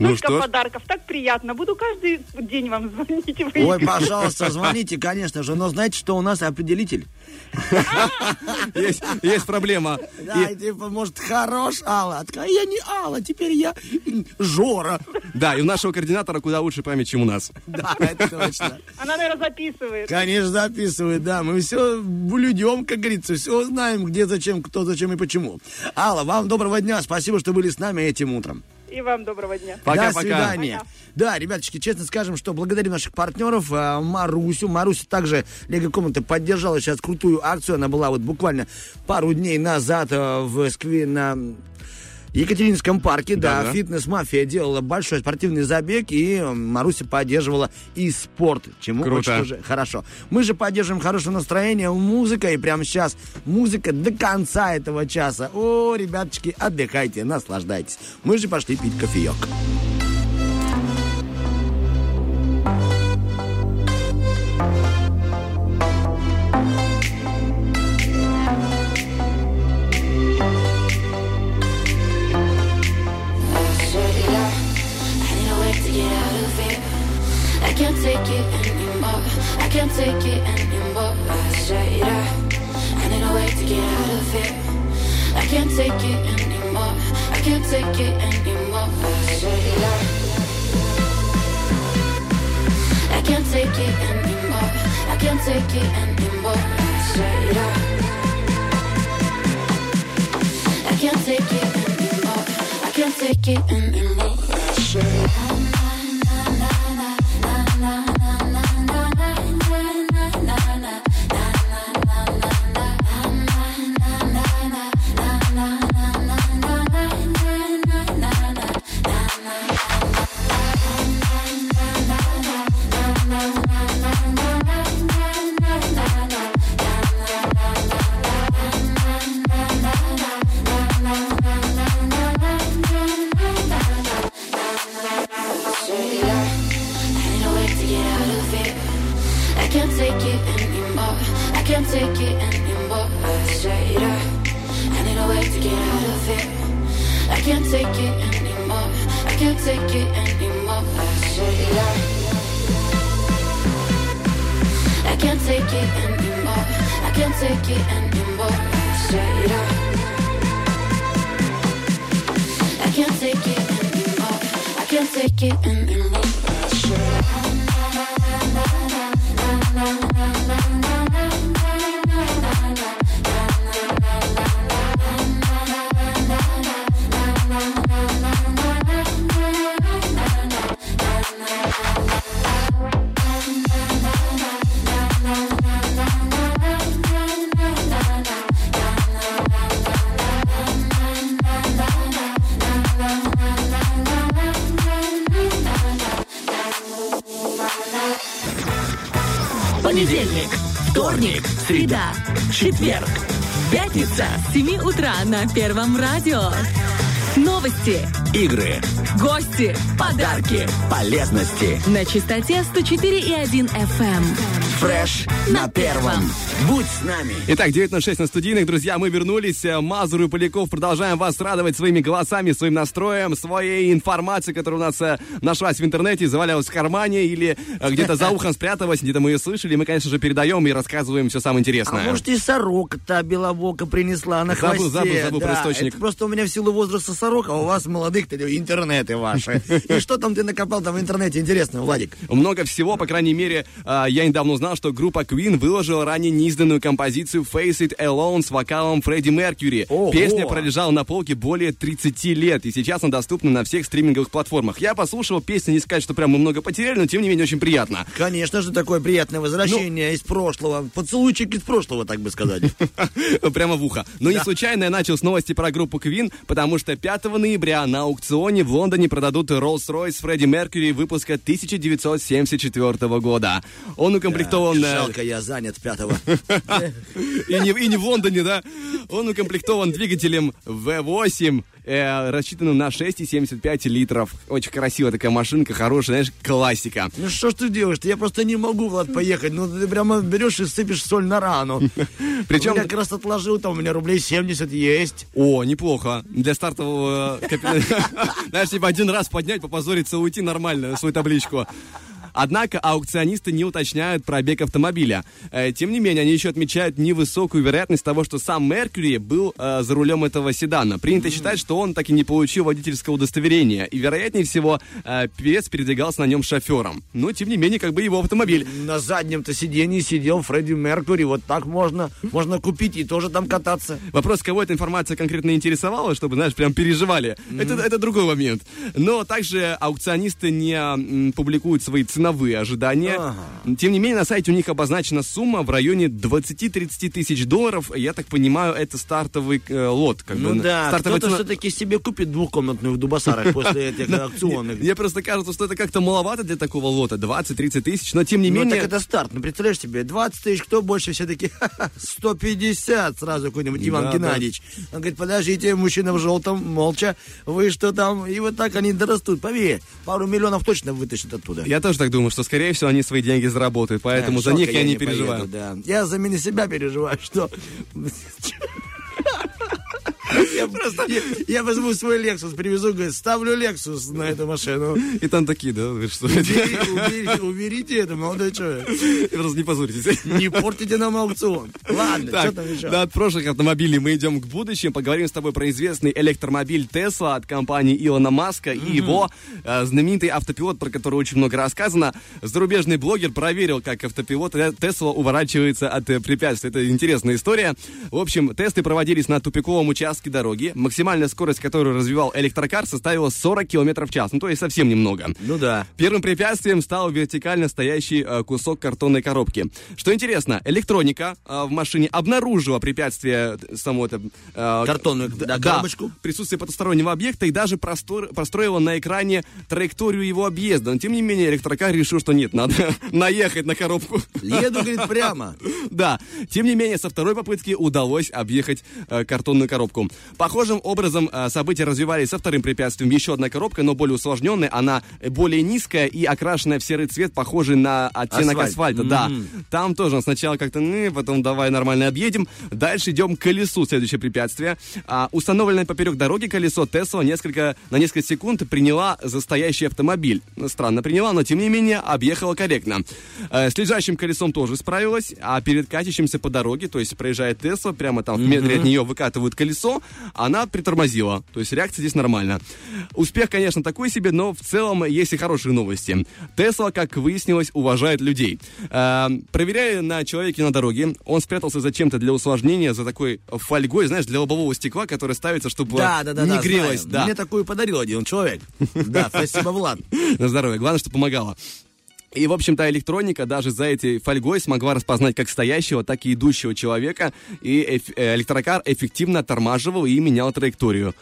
Ну Столько что подарков, так приятно. Буду каждый день вам звонить. Ой, пожалуйста, звоните, конечно же. Но знаете, что у нас определитель? Есть, есть проблема. Да, типа, может, хорош Алла. А я не Алла, теперь я Жора. да, и у нашего координатора куда лучше память, чем у нас. Да, это точно. Она, наверное, записывает. Конечно, записывает, да. Мы все блюдем, как говорится, все знаем, где, зачем, кто, зачем и почему. Алла, вам доброго дня. Спасибо, что были с нами этим утром. И вам доброго дня. До Пока-пока. свидания. Пока. Да, ребяточки, честно скажем, что благодарим наших партнеров э, Марусю. Маруся также Лего Комната поддержала сейчас крутую акцию. Она была вот буквально пару дней назад э, в Скве на В Екатеринском парке, да, Да-да. фитнес-мафия делала большой спортивный забег, и Маруся поддерживала и спорт, чему Круто. очень тоже хорошо. Мы же поддерживаем хорошее настроение музыкой, и прямо сейчас музыка до конца этого часа. О, ребяточки, отдыхайте, наслаждайтесь. Мы же пошли пить кофеек. Среда, четверг, пятница с 7 утра на Первом радио. Новости, Игры, гости, подарки. полезности. На частоте 104,1 FM. Фреш на первом. Будь с нами. Итак, 9.06 на студийных. Друзья, мы вернулись. Э, Мазур и Поляков продолжаем вас радовать своими голосами, своим настроем, своей информацией, которая у нас э, нашлась в интернете, завалялась в кармане или э, где-то за ухом спряталась, где-то мы ее слышали. Мы, конечно же, передаем и рассказываем все самое А интересное. может и сорока-то белобока принесла на Забыл, хвосте. забыл, забыл про Да, источник. это просто у меня в силу возраста сорока, а у вас молодых-то интернеты ваши. И что там ты накопал там в интернете интересного, Владик? Много всего, по крайней мере, я недавно узнал, что группа Queen выложила ранее неизданную композицию Face It Alone с вокалом Фредди Меркьюри. Ого! Песня пролежала на полке более 30 лет, и сейчас она доступна на всех стриминговых платформах. Я послушал песню, не сказать, что прям мы много потеряли, но тем не менее очень приятно. Конечно же, такое приятное возвращение из прошлого. Поцелуйчик из прошлого, так бы сказать. Прямо в ухо. Но не случайно я начал с новости про группу Queen, потому что 5 ноября на аукционе в Лондоне продадут Rolls-Royce Фредди Меркьюри выпуска 1974 года. Он укомплектован... э, Жалко, я занят пятого. И не, и не в Лондоне, да? Он укомплектован двигателем V8, э, рассчитанным на 6,75 литров. Очень красивая такая машинка, хорошая, знаешь, классика. Ну что ж ты делаешь? Я просто не могу, Влад, поехать. Ну ты прямо берешь и сыпешь соль на рану. Причем- меня как раз отложил, там у меня рублей 70 есть. О, неплохо. Для стартового... Знаешь, типа один раз поднять, попозориться, уйти нормально, свою табличку. Однако аукционисты не уточняют пробег автомобиля. Э, Тем не менее, они еще отмечают невысокую вероятность того, что сам Меркьюри был э, за рулем этого седана. Принято считать, что он так и не получил водительского удостоверения. И, вероятнее всего, э, певец передвигался на нем шофером. Но, тем не менее, как бы его автомобиль. На заднем-то сиденье сидел Фредди Меркури. Вот так можно. Можно купить и тоже там кататься. Вопрос, кого эта информация конкретно интересовала, чтобы, знаешь, прям переживали. Это, это другой момент. Но также аукционисты не м, публикуют свои цены ценовые ожидания. Тем не менее, на сайте у них обозначена сумма в районе 20-30 тысяч долларов. Я так понимаю, это стартовый э, лот. Как Ну бы, да, стартовая кто-то цена. все-таки себе купит двухкомнатную в Дубасарах после этих аукционных. Мне просто кажется, что это как-то маловато для такого лота, 20-30 тысяч, но тем не Ну, менее... так это старт. Ну, представляешь себе, 20 тысяч, кто больше все-таки? 150 сразу какой-нибудь Иван. Геннадьевич. Он говорит, подождите, мужчина в желтом, молча, вы что там? И вот так они дорастут. Поверь, пару миллионов точно вытащат оттуда. Я тоже так думаю, что, скорее всего, они свои деньги заработают, поэтому Да, за них я, не поеду, переживаю. да. Я за меня себя переживаю, что... Я просто... Я, возьму свой Lexus, привезу, говорит, ставлю Lexus на эту машину. И там такие, да, вы что? Убери- убери- уберите это, молодой человек. Просто не позоритесь. Не портите нам аукцион. Ладно, что там еще? да, от прошлых автомобилей мы идем к будущему. Поговорим с тобой про известный электромобиль Tesla от компании Илона Маска и его э, знаменитый автопилот, про который очень много рассказано. Зарубежный блогер проверил, как автопилот э, Tesla уворачивается от э, препятствий. Это интересная история. В общем, тесты проводились на тупиковом участке дороги. Максимальная скорость, которую развивал электрокар, составила 40 км в час. Ну, то есть совсем немного. Ну да. Первым препятствием стал вертикально стоящий э, кусок картонной коробки. Что интересно, электроника э, в машине обнаружила препятствие э, само это... Картонную, да, коробочку. присутствие потустороннего объекта и даже простор- построила на экране траекторию его объезда. Но тем не менее электрокар решил, что нет, надо наехать на коробку. Еду, говорит, прямо. Да, тем не менее, со второй попытки удалось объехать э, картонную коробку. Похожим образом э, события развивались со вторым препятствием. Еще одна коробка, но более усложненная. Она более низкая и окрашенная в серый цвет, похожий на оттенок Асфальт. асфальта. Да, там тоже сначала как-то, ну, потом давай нормально объедем. Дальше идем к колесу, следующее препятствие. А, установленное поперек дороги колесо Тесла несколько, на несколько секунд приняла за стоящий автомобиль. Странно приняла, но тем не менее объехала корректно. Э, с лежащим колесом тоже справилась, а перед катящимся по дороге, то есть проезжает Тесла, прямо там в метре от нее выкатывают колесо, она притормозила. То есть реакция здесь нормальна. Успех, конечно, такой себе, но в целом есть и хорошие новости. Тесла, как выяснилось, уважает людей. Э, проверяя на человеке на дороге, он спрятался зачем-то для усложнения за такой фольгой, знаешь, для лобового стекла, которое ставится, чтобы Да, да, да. не да, грелось. знаю. Да. Мне такую подарил один человек. Да, спасибо, Влад. На здоровье. Главное, что помогало. И, в общем-то, электроника даже за этой фольгой смогла распознать как стоящего, так и идущего человека. И эф- э, электрокар эффективно тормаживал и менял траекторию.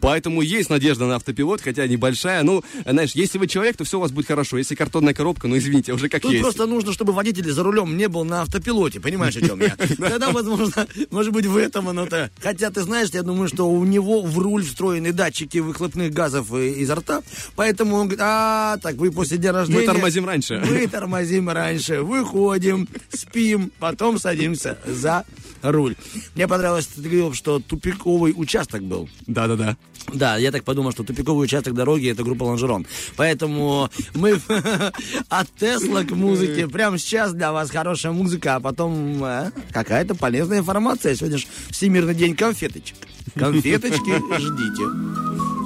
Поэтому есть надежда на автопилот, хотя небольшая. Ну, знаешь, если вы человек, то все у вас будет хорошо. Если картонная коробка, ну, извините, уже как Тут есть. просто нужно, чтобы водитель за рулем не был на автопилоте, понимаешь, о чем я? Тогда, возможно, может быть, в этом оно-то. Хотя, ты знаешь, я думаю, что у него в руль встроены датчики выхлопных газов э, изо рта, поэтому он говорит, а, так вы после дня рождения... тормозим раньше. Мы тормозим раньше, выходим, спим, потом садимся за руль. Мне понравилось, ты говорил, что тупиковый участок был. Да-да-да. Да, я так подумал, что тупиковый участок дороги это группа Лонжерон. Поэтому мы от Тесла к музыке. Прямо сейчас для вас хорошая музыка, а потом э, какая-то полезная информация. Сегодня же Всемирный день конфеточек. Конфеточки ждите.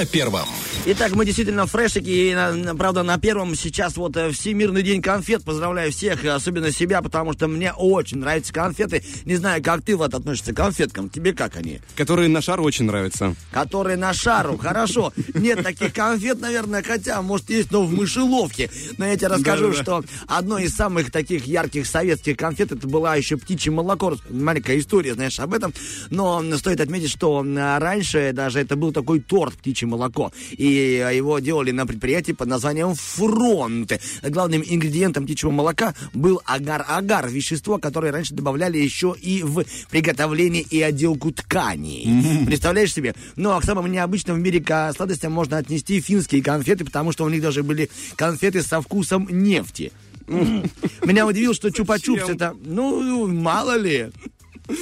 на первом. Итак, мы действительно фрешики, и, на- правда, на первом сейчас вот э, Всемирный день конфет. Поздравляю всех, и особенно себя, потому что мне очень нравятся конфеты. Не знаю, как ты вот относишься к конфеткам. Тебе как они? Которые на шару очень нравятся. Которые на шару. Хорошо. Нет таких конфет, наверное, хотя, может, есть, но в мышеловке. Но я тебе расскажу, что одной из самых таких ярких советских конфет это была еще птичье молоко. Маленькая история, знаешь, об этом. Но стоит отметить, что раньше даже это был такой торт птичье молоко. И а, его делали на предприятии под названием «Фронт». Главным ингредиентом птичьего молока был агар-агар, вещество, которое раньше добавляли еще и в приготовление и отделку тканей. Представляешь себе? Ну, а к самым необычным в мире сладостям можно отнести финские конфеты, потому что у них даже были конфеты со вкусом нефти. Меня удивило, что чупа-чупс это, ну, мало ли.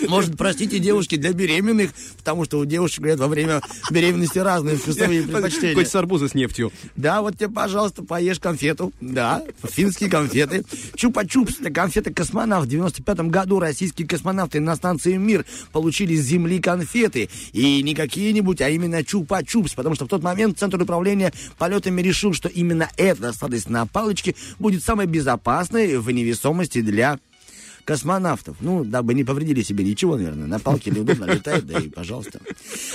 Может, простите, девушки, для беременных, потому что у девушек, говорят, во время беременности разные вкусовые предпочтения. Хоть с арбуза с нефтью. Да, вот тебе, пожалуйста, поешь конфету. Да, финские конфеты. Чупа-чупс, это конфеты космонавт. В 95 году российские космонавты на станции «Мир» получили с Земли конфеты. И не какие-нибудь, а именно чупа-чупс. Потому что в тот момент Центр управления полетами решил, что именно эта сладость на палочке будет самой безопасной в невесомости для космонавтов. Ну, дабы не повредили себе ничего, наверное. На палке неудобно летает, да и пожалуйста.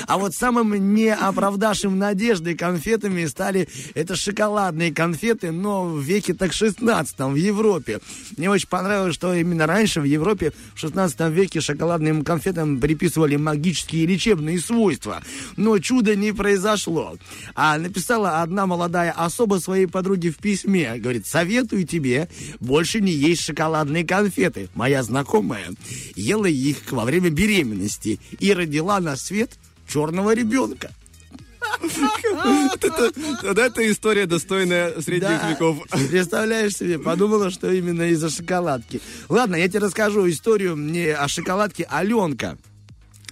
А вот самым не оправдавшим надежды конфетами стали это шоколадные конфеты, но в веке так 16 в Европе. Мне очень понравилось, что именно раньше в Европе в 16 веке шоколадным конфетам приписывали магические лечебные свойства. Но чуда не произошло. А написала одна молодая особа своей подруге в письме. Говорит, советую тебе больше не есть шоколадные конфеты. Моя знакомая ела их во время беременности и родила на свет черного ребенка. Вот это, вот это история, достойная средних Да. веков. Представляешь себе, подумала, что именно из-за шоколадки. Ладно, я тебе расскажу историю не о шоколадке Аленка.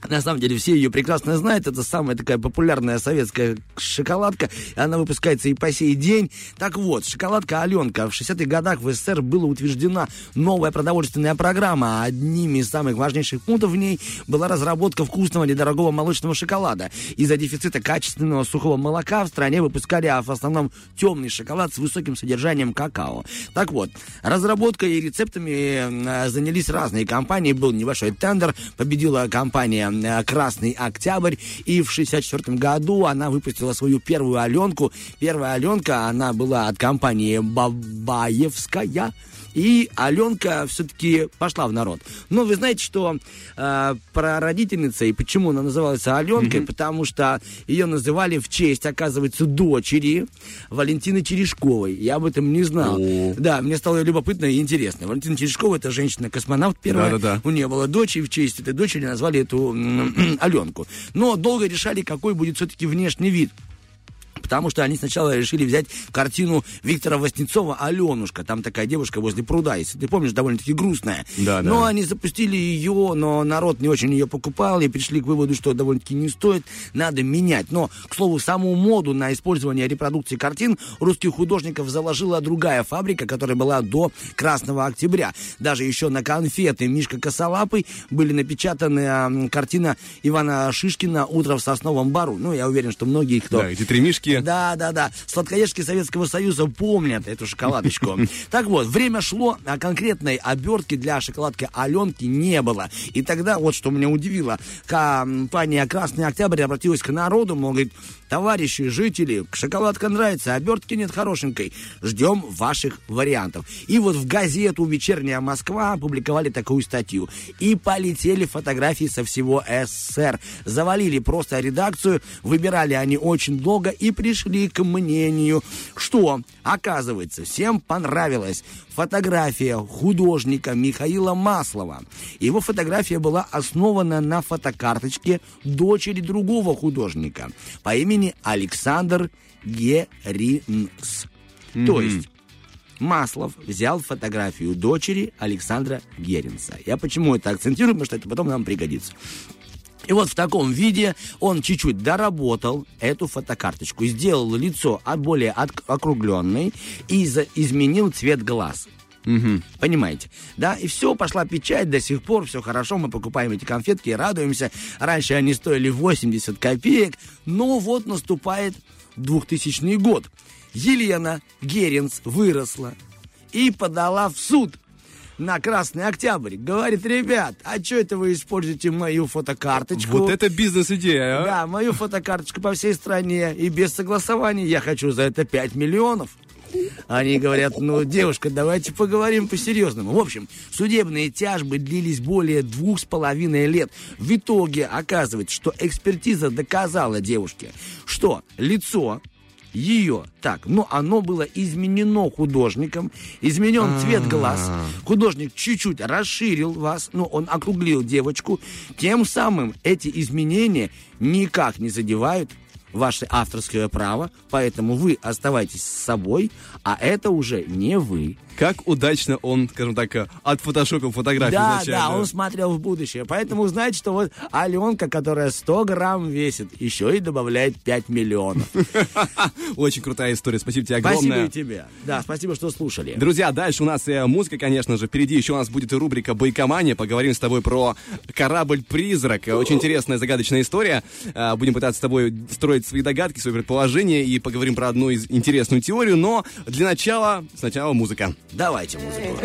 На самом деле все ее прекрасно знают. Это самая такая популярная советская шоколадка. Она выпускается и по сей день. Так вот, шоколадка Аленка. В 60-х годах в СССР была утверждена новая продовольственная программа. Одним из самых важнейших пунктов в ней была разработка вкусного недорогого молочного шоколада. Из-за дефицита качественного сухого молока в стране выпускали а, в основном темный шоколад с высоким содержанием какао. Так вот, разработкой и рецептами э, занялись разные компании. Был небольшой тендер, победила компания «Красный Октябрь», и в 64 году она выпустила свою первую «Аленку». Первая «Аленка», она была от компании «Бабаевская», и Аленка все-таки пошла в народ. Но вы знаете, что э, прародительница, и почему она называлась Аленкой, потому что ее называли в честь, оказывается, дочери Валентины Черешковой. Я об этом не знал. Да, мне стало любопытно и интересно. Валентина Черешкова это женщина-космонавт первая. Да-да-да. У нее была дочь, и в честь этой дочери назвали эту Аленку. Но долго решали, какой будет все-таки внешний вид. Потому что они сначала решили взять картину Виктора Васнецова «Аленушка». Там такая девушка возле пруда, если ты помнишь, довольно-таки грустная. Да, да. но они запустили ее, но народ не очень ее покупал, и пришли к выводу, что довольно-таки не стоит, надо менять. Но, к слову, саму моду на использование репродукции картин русских художников заложила другая фабрика, которая была до Красного Октября. Даже еще на конфеты Мишка Косолапый были напечатаны картина Ивана Шишкина «Утро в сосновом бару». Ну, я уверен, что многие, кто... Да, эти три мишки. Да, да, да. Сладкоежки Советского Союза помнят эту шоколадочку. Так вот, время шло, а конкретной обертки для шоколадки Аленки не было. И тогда, вот что меня удивило, компания «Красный Октябрь» обратилась к народу, мол, говорит, товарищи, жители, шоколадка нравится, обертки нет хорошенькой. Ждем ваших вариантов. И вот в газету «Вечерняя Москва» опубликовали такую статью. И полетели фотографии со всего СССР. Завалили просто редакцию, выбирали они очень долго и пришли к мнению, что, оказывается, всем понравилась фотография художника Михаила Маслова. Его фотография была основана на фотокарточке дочери другого художника по имени Александр Геринс. То есть Маслов взял фотографию дочери Александра Геринса. Я почему это акцентирую, потому что это потом нам пригодится. И вот в таком виде он чуть-чуть доработал эту фотокарточку, сделал лицо более округленной и изменил цвет глаз. Понимаете? Да, и все, пошла печать, до сих пор все хорошо, мы покупаем эти конфетки и радуемся. Раньше они стоили 80 копеек, но вот наступает 2000 год. Елена Геренц выросла и подала в суд на Красный Октябрь. Говорит, ребят, а что это вы используете мою фотокарточку? Вот это бизнес-идея, а? Да, мою фотокарточку по всей стране. И без согласования я хочу за это 5 миллионов. Они говорят, ну, девушка, давайте поговорим по-серьезному. В общем, судебные тяжбы длились более двух с половиной лет. В итоге оказывается, что экспертиза доказала девушке, что лицо ее, так, ну, оно было изменено художником, изменен цвет глаз. Художник чуть-чуть расширил вас, ну, он округлил девочку. Тем самым эти изменения никак не задевают ваше авторское право, поэтому вы оставайтесь с собой, а это уже не вы. Как удачно он, скажем так, э, отфотошопил фотографию Да, изначально. да, он смотрел в будущее. Поэтому знаете, что вот Аленка, которая 100 грамм весит, еще и добавляет 5 миллионов. Очень крутая история. Спасибо тебе Спасибо огромное. и тебе. Да, спасибо, что слушали. Друзья, дальше у нас э, музыка, конечно же. Впереди еще у нас будет рубрика «Бойкомания». Поговорим с тобой про корабль-призрак. Очень интересная, загадочная история. Э, Будем пытаться с тобой строить свои догадки, свои предположения и поговорим про одну из интересную теорию. Но для начала, сначала музыка. Давайте музыку.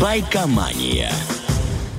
Байкомания.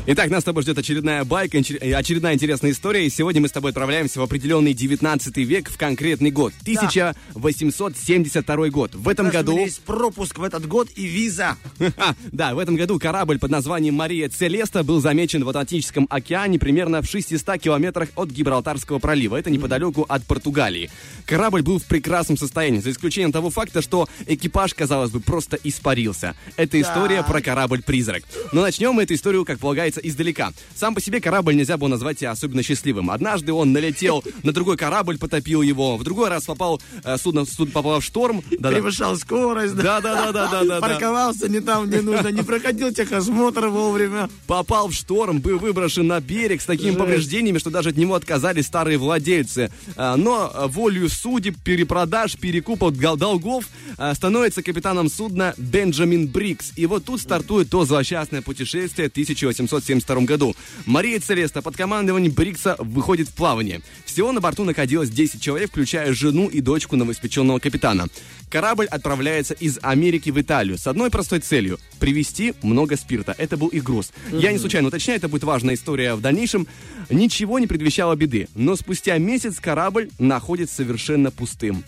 Итак, нас с тобой ждет очередная байка, э, очередная интересная история. И сегодня мы с тобой отправляемся в определенный 19 век, в конкретный год. 1872 год. В этом году... есть пропуск в этот год и виза. Да, в этом году корабль под названием «Мария Целеста» был замечен в Атлантическом океане примерно в 600 километрах от Гибралтарского пролива. Это неподалеку от Португалии. Корабль был в прекрасном состоянии, за исключением того факта, что экипаж, казалось бы, просто испарился. Это история про корабль-призрак. Но начнем мы эту историю, как полагается, наблюдается издалека. Сам по себе корабль нельзя было назвать особенно счастливым. Однажды он налетел на другой корабль, потопил его. В другой раз попал, э, судно, судно попало в шторм. Да, Превышал да. скорость. Да, да, да, да, да, да. Парковался не там, не нужно, не проходил техосмотр вовремя. Попал в шторм, был выброшен на берег с такими Жесть. повреждениями, что даже от него отказались старые владельцы. Э, но волю судеб, перепродаж, перекупов, долгов э, становится капитаном судна Бенджамин Брикс. И вот тут стартует то злосчастное путешествие 1800 1972 году. Мария Целеста под командованием Брикса выходит в плавание. Всего на борту находилось 10 человек, включая жену и дочку новоиспеченного капитана. Корабль отправляется из Америки в Италию с одной простой целью – привезти много спирта. Это был их груз. Я не случайно уточняю, это будет важная история в дальнейшем. Ничего не предвещало беды, но спустя месяц корабль находится совершенно пустым.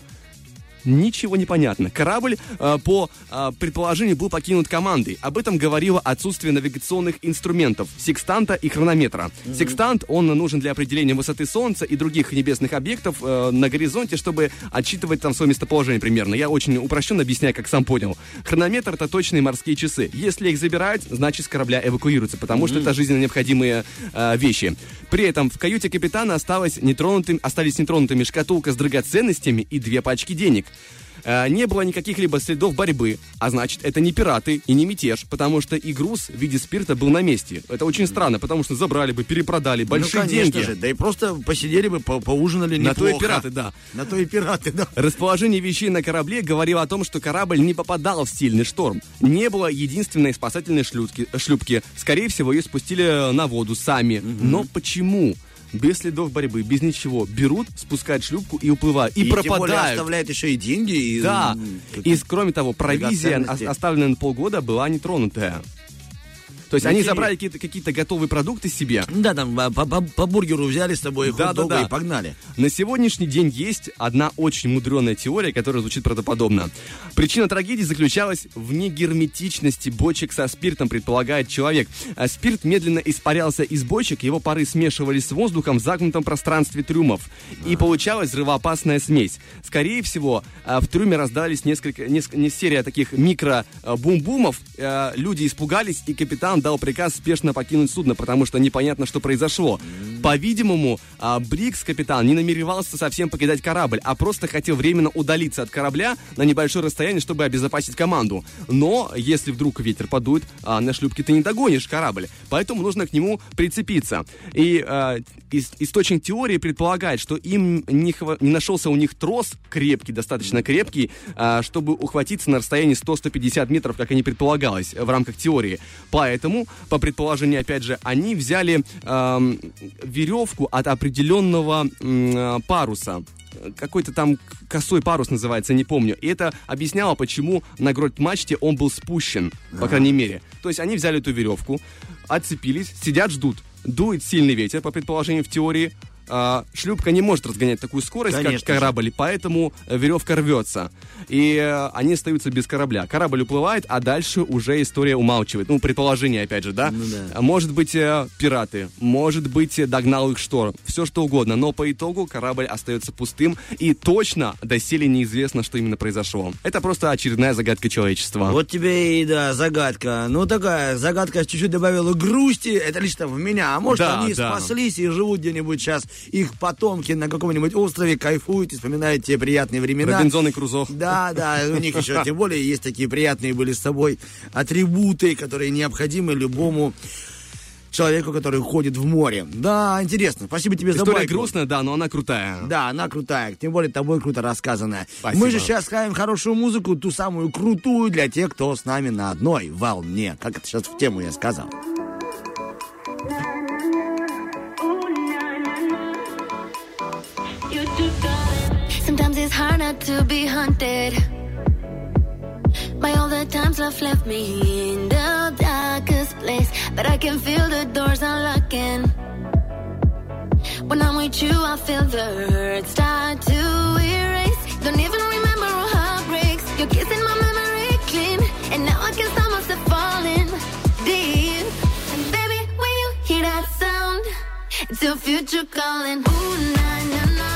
Ничего не понятно. Корабль, э, по э, предположению, был покинут командой. Об этом говорило отсутствие навигационных инструментов, секстанта и хронометра. Секстант, он нужен для определения высоты Солнца и других небесных объектов э, на горизонте, чтобы отчитывать там свое местоположение примерно. Я очень упрощенно объясняю, как сам понял. Хронометр — это точные морские часы. Если их забирают, значит, с корабля эвакуируются, потому что это жизненно необходимые э, вещи. При этом в каюте капитана осталось нетронутым, остались нетронутыми шкатулка с драгоценностями и две пачки денег. Э, Не было никаких либо следов борьбы, а значит, это не пираты и не мятеж, потому что и груз в виде спирта был на месте. Это очень странно, потому что забрали бы, перепродали, большие ну, деньги. же, да и просто посидели бы, по- поужинали На то и неплохо. пираты, да. На то и пираты, да. Расположение вещей на корабле говорило о том, что корабль не попадал в сильный шторм. Не было единственной спасательной шлюпки. шлюпки. Скорее всего, ее спустили на воду сами. Но почему? Без следов борьбы, без ничего. Берут, спускают шлюпку и уплывают. И, тем более пропадают. оставляет еще и деньги. И, Да. И, кроме того, провизия, оставленная на полгода, была нетронутая. То есть они забрали какие-то, какие-то готовые продукты себе. Да, там а, по, по- по бургеру взяли с собой Да, да, да. и погнали. На сегодняшний день есть одна очень мудреная теория, которая звучит правдоподобно. Причина трагедии заключалась в негерметичности бочек со спиртом, предполагает человек. А Спирт медленно испарялся из бочек, его пары смешивались с воздухом в загнутом пространстве трюмов. И получалась взрывоопасная смесь. Скорее всего, а, в трюме раздались несколько, несколько не серия таких микро-бум-бумов. Люди испугались, и капитан дал приказ спешно покинуть судно, потому что непонятно, что произошло. По-видимому, а, Брикс, капитан, не намеревался совсем покидать корабль, а просто хотел временно удалиться от корабля на небольшое расстояние, чтобы обезопасить команду. Но если вдруг ветер подует, а, на шлюпке ты не догонишь корабль, поэтому нужно к нему прицепиться. И а, источник теории предполагает, что им не, хва- не нашелся у них трос крепкий, достаточно крепкий, а, чтобы ухватиться на расстоянии 100-150 метров, как они предполагалось в рамках теории. Поэтому, по предположению, опять же, они взяли ам, веревку от определенного а, паруса. Какой-то там косой парус называется, не помню. И это объясняло, почему на грот мачте он был спущен, по крайней мере. То есть они взяли эту веревку, отцепились, сидят, ждут. Дует сильный ветер, по предположению в теории. А, шлюпка не может разгонять такую скорость, Конечно как корабль, и поэтому веревка рвется. И э, они остаются без корабля. Корабль уплывает, а дальше уже история умалчивает. Ну, предположение, опять же, да? Ну да. Может быть, э, пираты, может быть, э, догнал их шторм, все что угодно. Но по итогу корабль остается пустым, и точно доселе неизвестно, что именно произошло. Это просто очередная загадка человечества. Вот тебе и, да, загадка. Ну, такая загадка чуть-чуть добавила грусти. Это лично в меня. А может, Да, они да. спаслись и живут где-нибудь сейчас. Их потомки на каком-нибудь острове кайфуют и вспоминают те приятные времена. Робинзон и Крузо. Да, да, у них еще, тем более, есть такие приятные были с собой атрибуты, которые необходимы любому человеку, который ходит в море. Да, интересно. Спасибо тебе за История байку. грустная, да, но она крутая. Да, она крутая, тем более тобой круто рассказанная. Спасибо. Мы же сейчас ставим хорошую музыку, ту самую крутую для тех, кто с нами на одной волне. Как это сейчас в тему я сказал. Not to be haunted by all the times love left me in the darkest place. But I can feel the doors unlocking. When I'm with you, I feel the hurt start to erase. Don't even remember our heartbreaks. You're kissing my memory clean, and now I can stop myself falling deep. And baby, when you hear that sound, it's your future calling. Ooh, nah, nah, nah,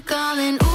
calling.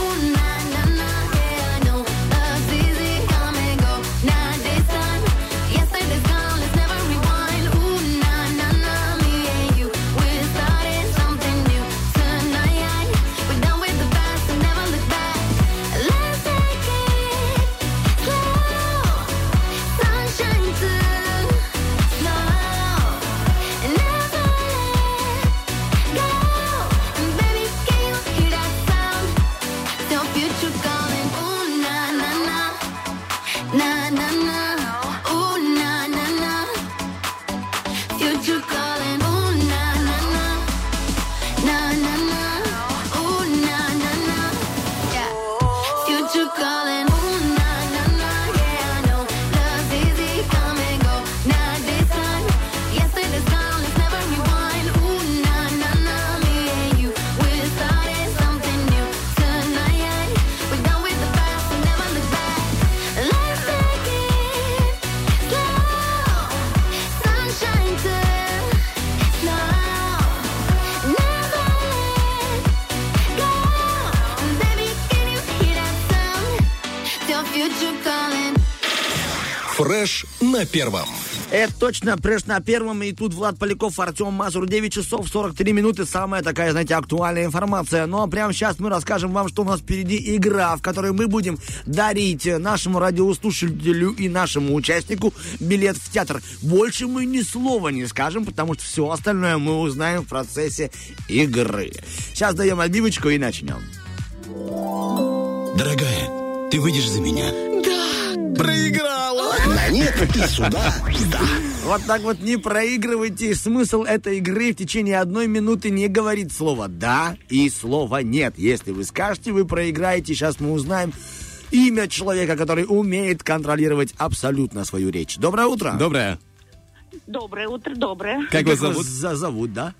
На первом. Это точно, прежде на первом, и тут Влад Поляков, Артем Мазур, 9 часов 43 минуты, самая такая, знаете, актуальная информация. Но прямо сейчас мы расскажем вам, что у нас впереди игра, в которой мы будем дарить нашему радиослушателю и нашему участнику билет в театр. Больше мы ни слова не скажем, потому что все остальное мы узнаем в процессе игры. Сейчас даем отбивочку и начнем. Дорогая, ты выйдешь за меня? Проиграла! Да нет, и сюда. Да. Вот так вот не проигрывайте. Смысл этой игры в течение одной минуты не говорит слово «да» и слово «нет». Если вы скажете, вы проиграете. Сейчас мы узнаем имя человека, который умеет контролировать абсолютно свою речь. Доброе утро. Доброе. Доброе утро, доброе. Как вас зовут? зовут, да?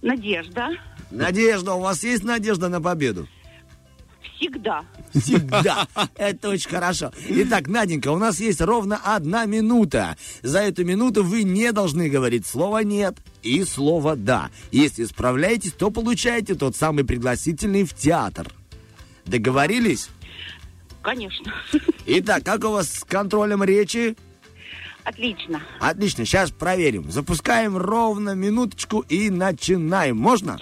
Надежда. Надежда, у вас есть надежда на победу? Всегда. Всегда. Это очень хорошо. Итак, Наденька, у нас есть ровно одна минута. За эту минуту вы не должны говорить слово «нет» и слово «да». Если справляетесь, то получаете тот самый пригласительный в театр. Договорились? Конечно. Итак, как у вас с контролем речи? Отлично. Отлично, сейчас проверим. Запускаем ровно минуточку и начинаем. Можно?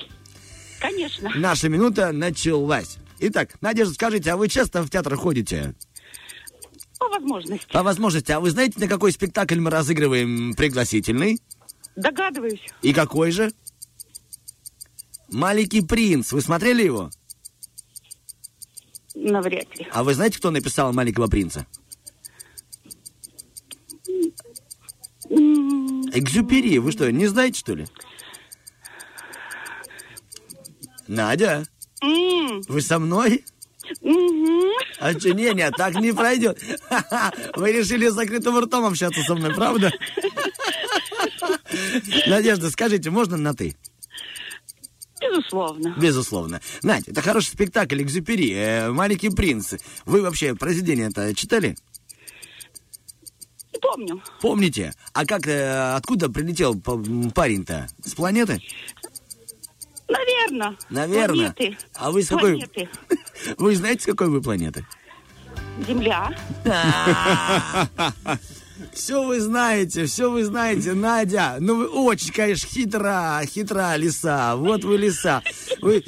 Конечно. Наша минута началась. Итак, Надежда, скажите, а вы часто в театр ходите? По возможности. По возможности, а вы знаете, на какой спектакль мы разыгрываем пригласительный? Догадываюсь. И какой же? Маленький принц. Вы смотрели его? Навряд ли. А вы знаете, кто написал Маленького принца? Экзюпери. Вы что, не знаете, что ли? Надя, Вы со мной? А что, не, не, так не пройдет. Вы решили с закрытым ртом общаться со мной, правда? Надежда, скажите, можно на «ты»? Безусловно. Безусловно. Надя, это хороший спектакль «Экзюпери», э, «Маленький принц». Вы вообще произведение это читали? Помню. Помните? А как, э, откуда прилетел парень-то? С планеты? Наверное. Наверное. Планеты. А вы с какой? Планеты. Вы знаете, с какой вы планеты? Земля. Все вы знаете, все вы знаете, Надя. Ну вы очень, конечно, хитра, хитра лиса. Вот вы лиса. Вы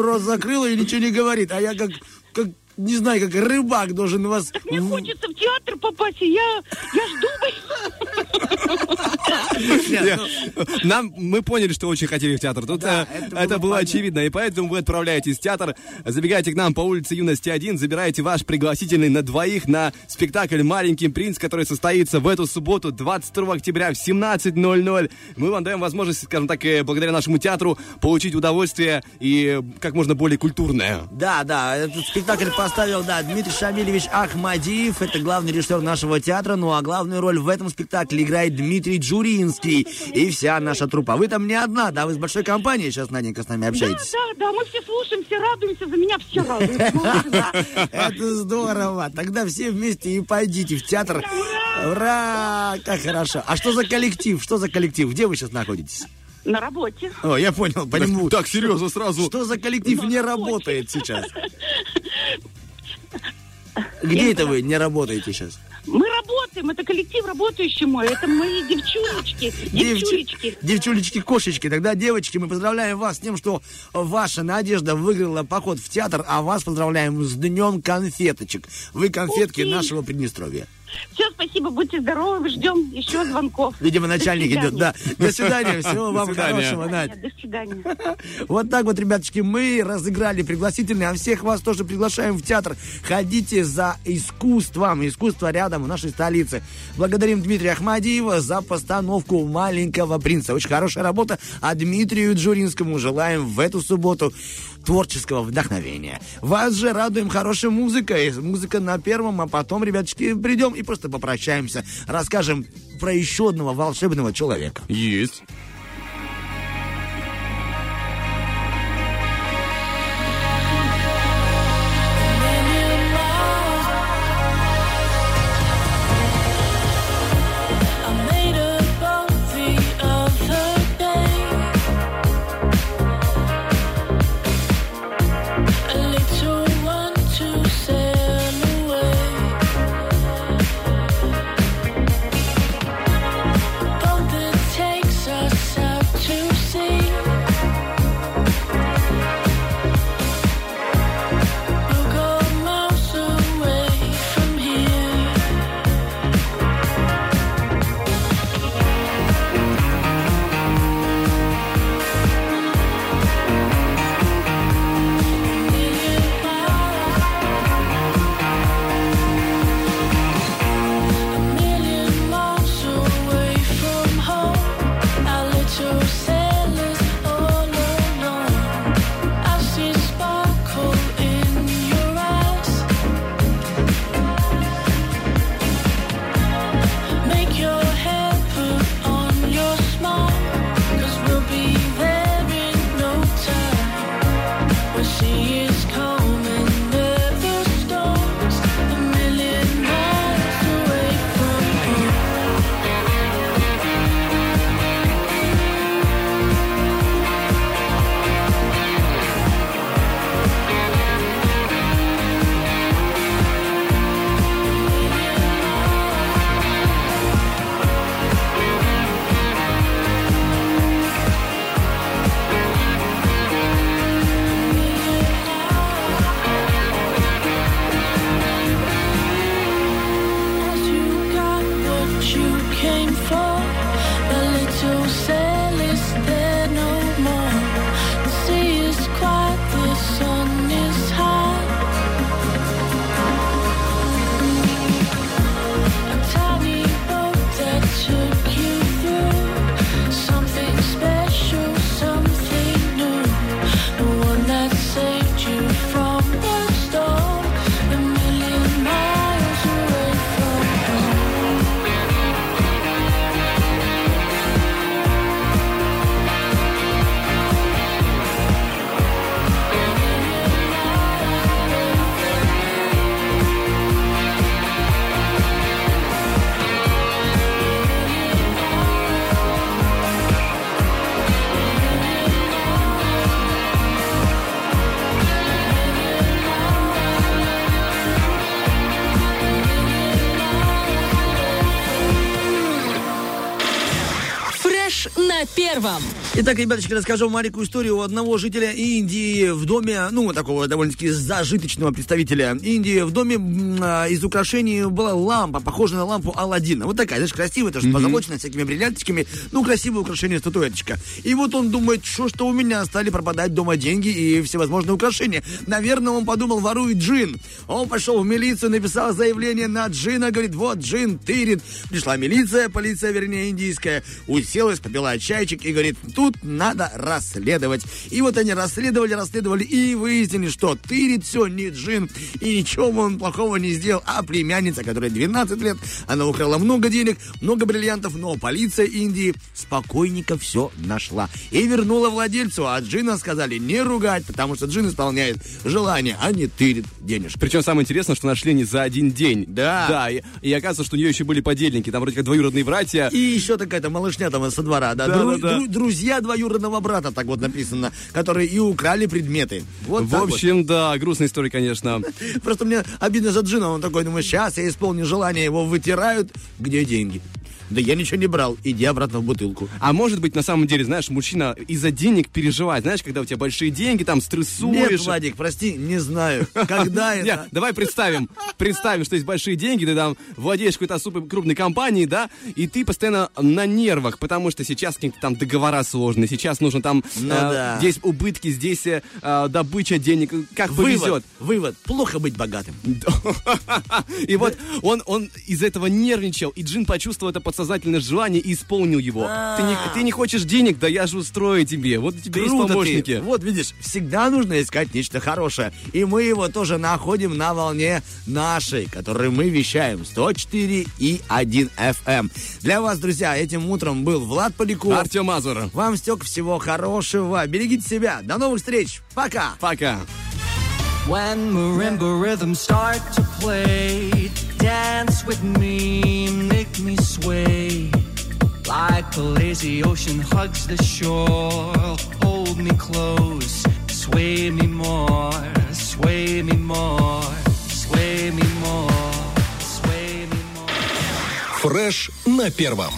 рот закрыла и ничего не говорит. А я как, как не знаю, как рыбак должен вас... Мне хочется в театр попасть, и я, я жду. Ну, Нам, мы поняли, что очень хотели в театр. Тут Да, э, это это, было очевидно. И поэтому вы отправляетесь в театр, забегаете к нам по улице Юности 1, забираете ваш пригласительный на двоих на спектакль «Маленький принц», который состоится в эту субботу, 22 октября в 17.00. Мы вам даем возможность, скажем так, э, благодаря нашему театру, получить удовольствие и э, как можно более культурное. Да, да, этот спектакль поставил, да, Дмитрий Шамилевич Ахмадиев, это главный режиссер нашего театра, ну а главную роль в этом спектакле играет Дмитрий Джуринский и вся наша труппа. Вы там не одна, да, вы с большой компанией сейчас, Наденька, с нами Да, общаетесь. да, да, мы все слушаем, все радуемся, за меня все радуются. Это здорово. Тогда все вместе и пойдите в театр. Ура! Как хорошо. А что за коллектив? Что за коллектив? Где вы сейчас находитесь? На работе. О, я понял, по нему. Так, серьезно, сразу. Что за коллектив не работает сейчас? Где это вы не работаете сейчас? Мы работаем, это коллектив работающий мой, это мои девчулечки, девчулечки. Девчулечки, кошечки. Тогда, девочки, мы поздравляем вас с тем, что ваша Надежда выиграла поход в театр, а вас поздравляем с днем конфеточек. Вы конфетки нашего Приднестровья. Все, спасибо, будьте здоровы, ждем еще звонков. Видимо, начальник идет. Да. До свидания. Всего вам хорошего, Надь. До свидания. Вот так вот, ребяточки, мы разыграли пригласительные, а всех вас тоже приглашаем в театр. Ходите за искусством. Искусство рядом в нашей столице. Благодарим Дмитрия Ахмадиева за постановку «Маленького принца». Очень хорошая работа. А Дмитрию Джуринскому желаем в эту субботу творческого вдохновения. Вас же радуем хорошей музыкой. Музыка на первом, а потом, ребяточки, придем и просто попрощаемся. Расскажем про еще одного волшебного человека. Есть. На первом. Итак, ребяточки, расскажу маленькую историю у одного жителя Индии в доме, ну, такого довольно-таки зажиточного представителя Индии. В доме а, из украшений была лампа, похожая на лампу Алладина. Вот такая, знаешь, красивая, тоже позолоченная, всякими бриллиантиками. Ну, красивое украшение, статуэточка. И вот он думает, что что у меня стали пропадать дома деньги и всевозможные украшения. Наверное, он подумал, ворует джин. Он пошел в милицию, написал заявление на джина, говорит, вот джин тырит. Пришла милиция, полиция, вернее, индийская, уселась, попила чайчик и говорит, тут надо расследовать. И вот они расследовали, расследовали и выяснили, что тырит все не джин, и ничего он плохого не сделал, а племянница, которая 12 лет, она украла много денег, много бриллиантов, но полиция Индии спокойненько все нашла и вернула владельцу, а джина сказали не ругать, потому что джин исполняет желание, а не тырит денежки. Причем самое интересное, что нашли не за один день. Да. Да, и, и оказывается, что у нее еще были подельники, там вроде как двоюродные братья. И еще такая-то малышня там со двора, да, Да, дру- да, Да. Дру- друзья двоюродного брата, так вот написано, которые и украли предметы. Вот В так вот. общем, да, грустная история, конечно. Просто мне обидно за Джина. Он такой, думаю, сейчас я исполню желание, его вытирают. Где деньги? Да я ничего не брал. Иди обратно в бутылку. А может быть, на самом деле, знаешь, мужчина из-за денег переживает. Знаешь, когда у тебя большие деньги, там Нет, стрессуешь. Владик, прости, не знаю. Когда это? давай представим, представим, что есть большие деньги, ты там владеешь какой-то супер крупной компанией, да, и ты постоянно на нервах, потому что сейчас какие-то там договора сложные, сейчас нужно там, Ну э, да. здесь убытки, здесь э, э, добыча денег, как Вывод, повезет. вывод. Плохо быть богатым. И вот он, он из этого нервничал, и Джин почувствовал это подсознательное желание и исполнил его. Ты не, ты не хочешь денег, да я же устрою тебе. Вот у тебя есть помощники. ты. Вот видишь, всегда нужно искать нечто хорошее. И мы его тоже находим на волне нашей, которую мы вещаем 104 и 1 FM. Для вас, друзья, этим утром был Влад Поляков. Артем Мазур. Вам стек всего хорошего. Берегите себя. До новых встреч. Пока. Пока. When marimba rhythms start to play, dance with me, make me sway. Like the lazy ocean hugs the shore, hold me close, sway me more, sway me more, sway me more, sway me more. Фреш на первом.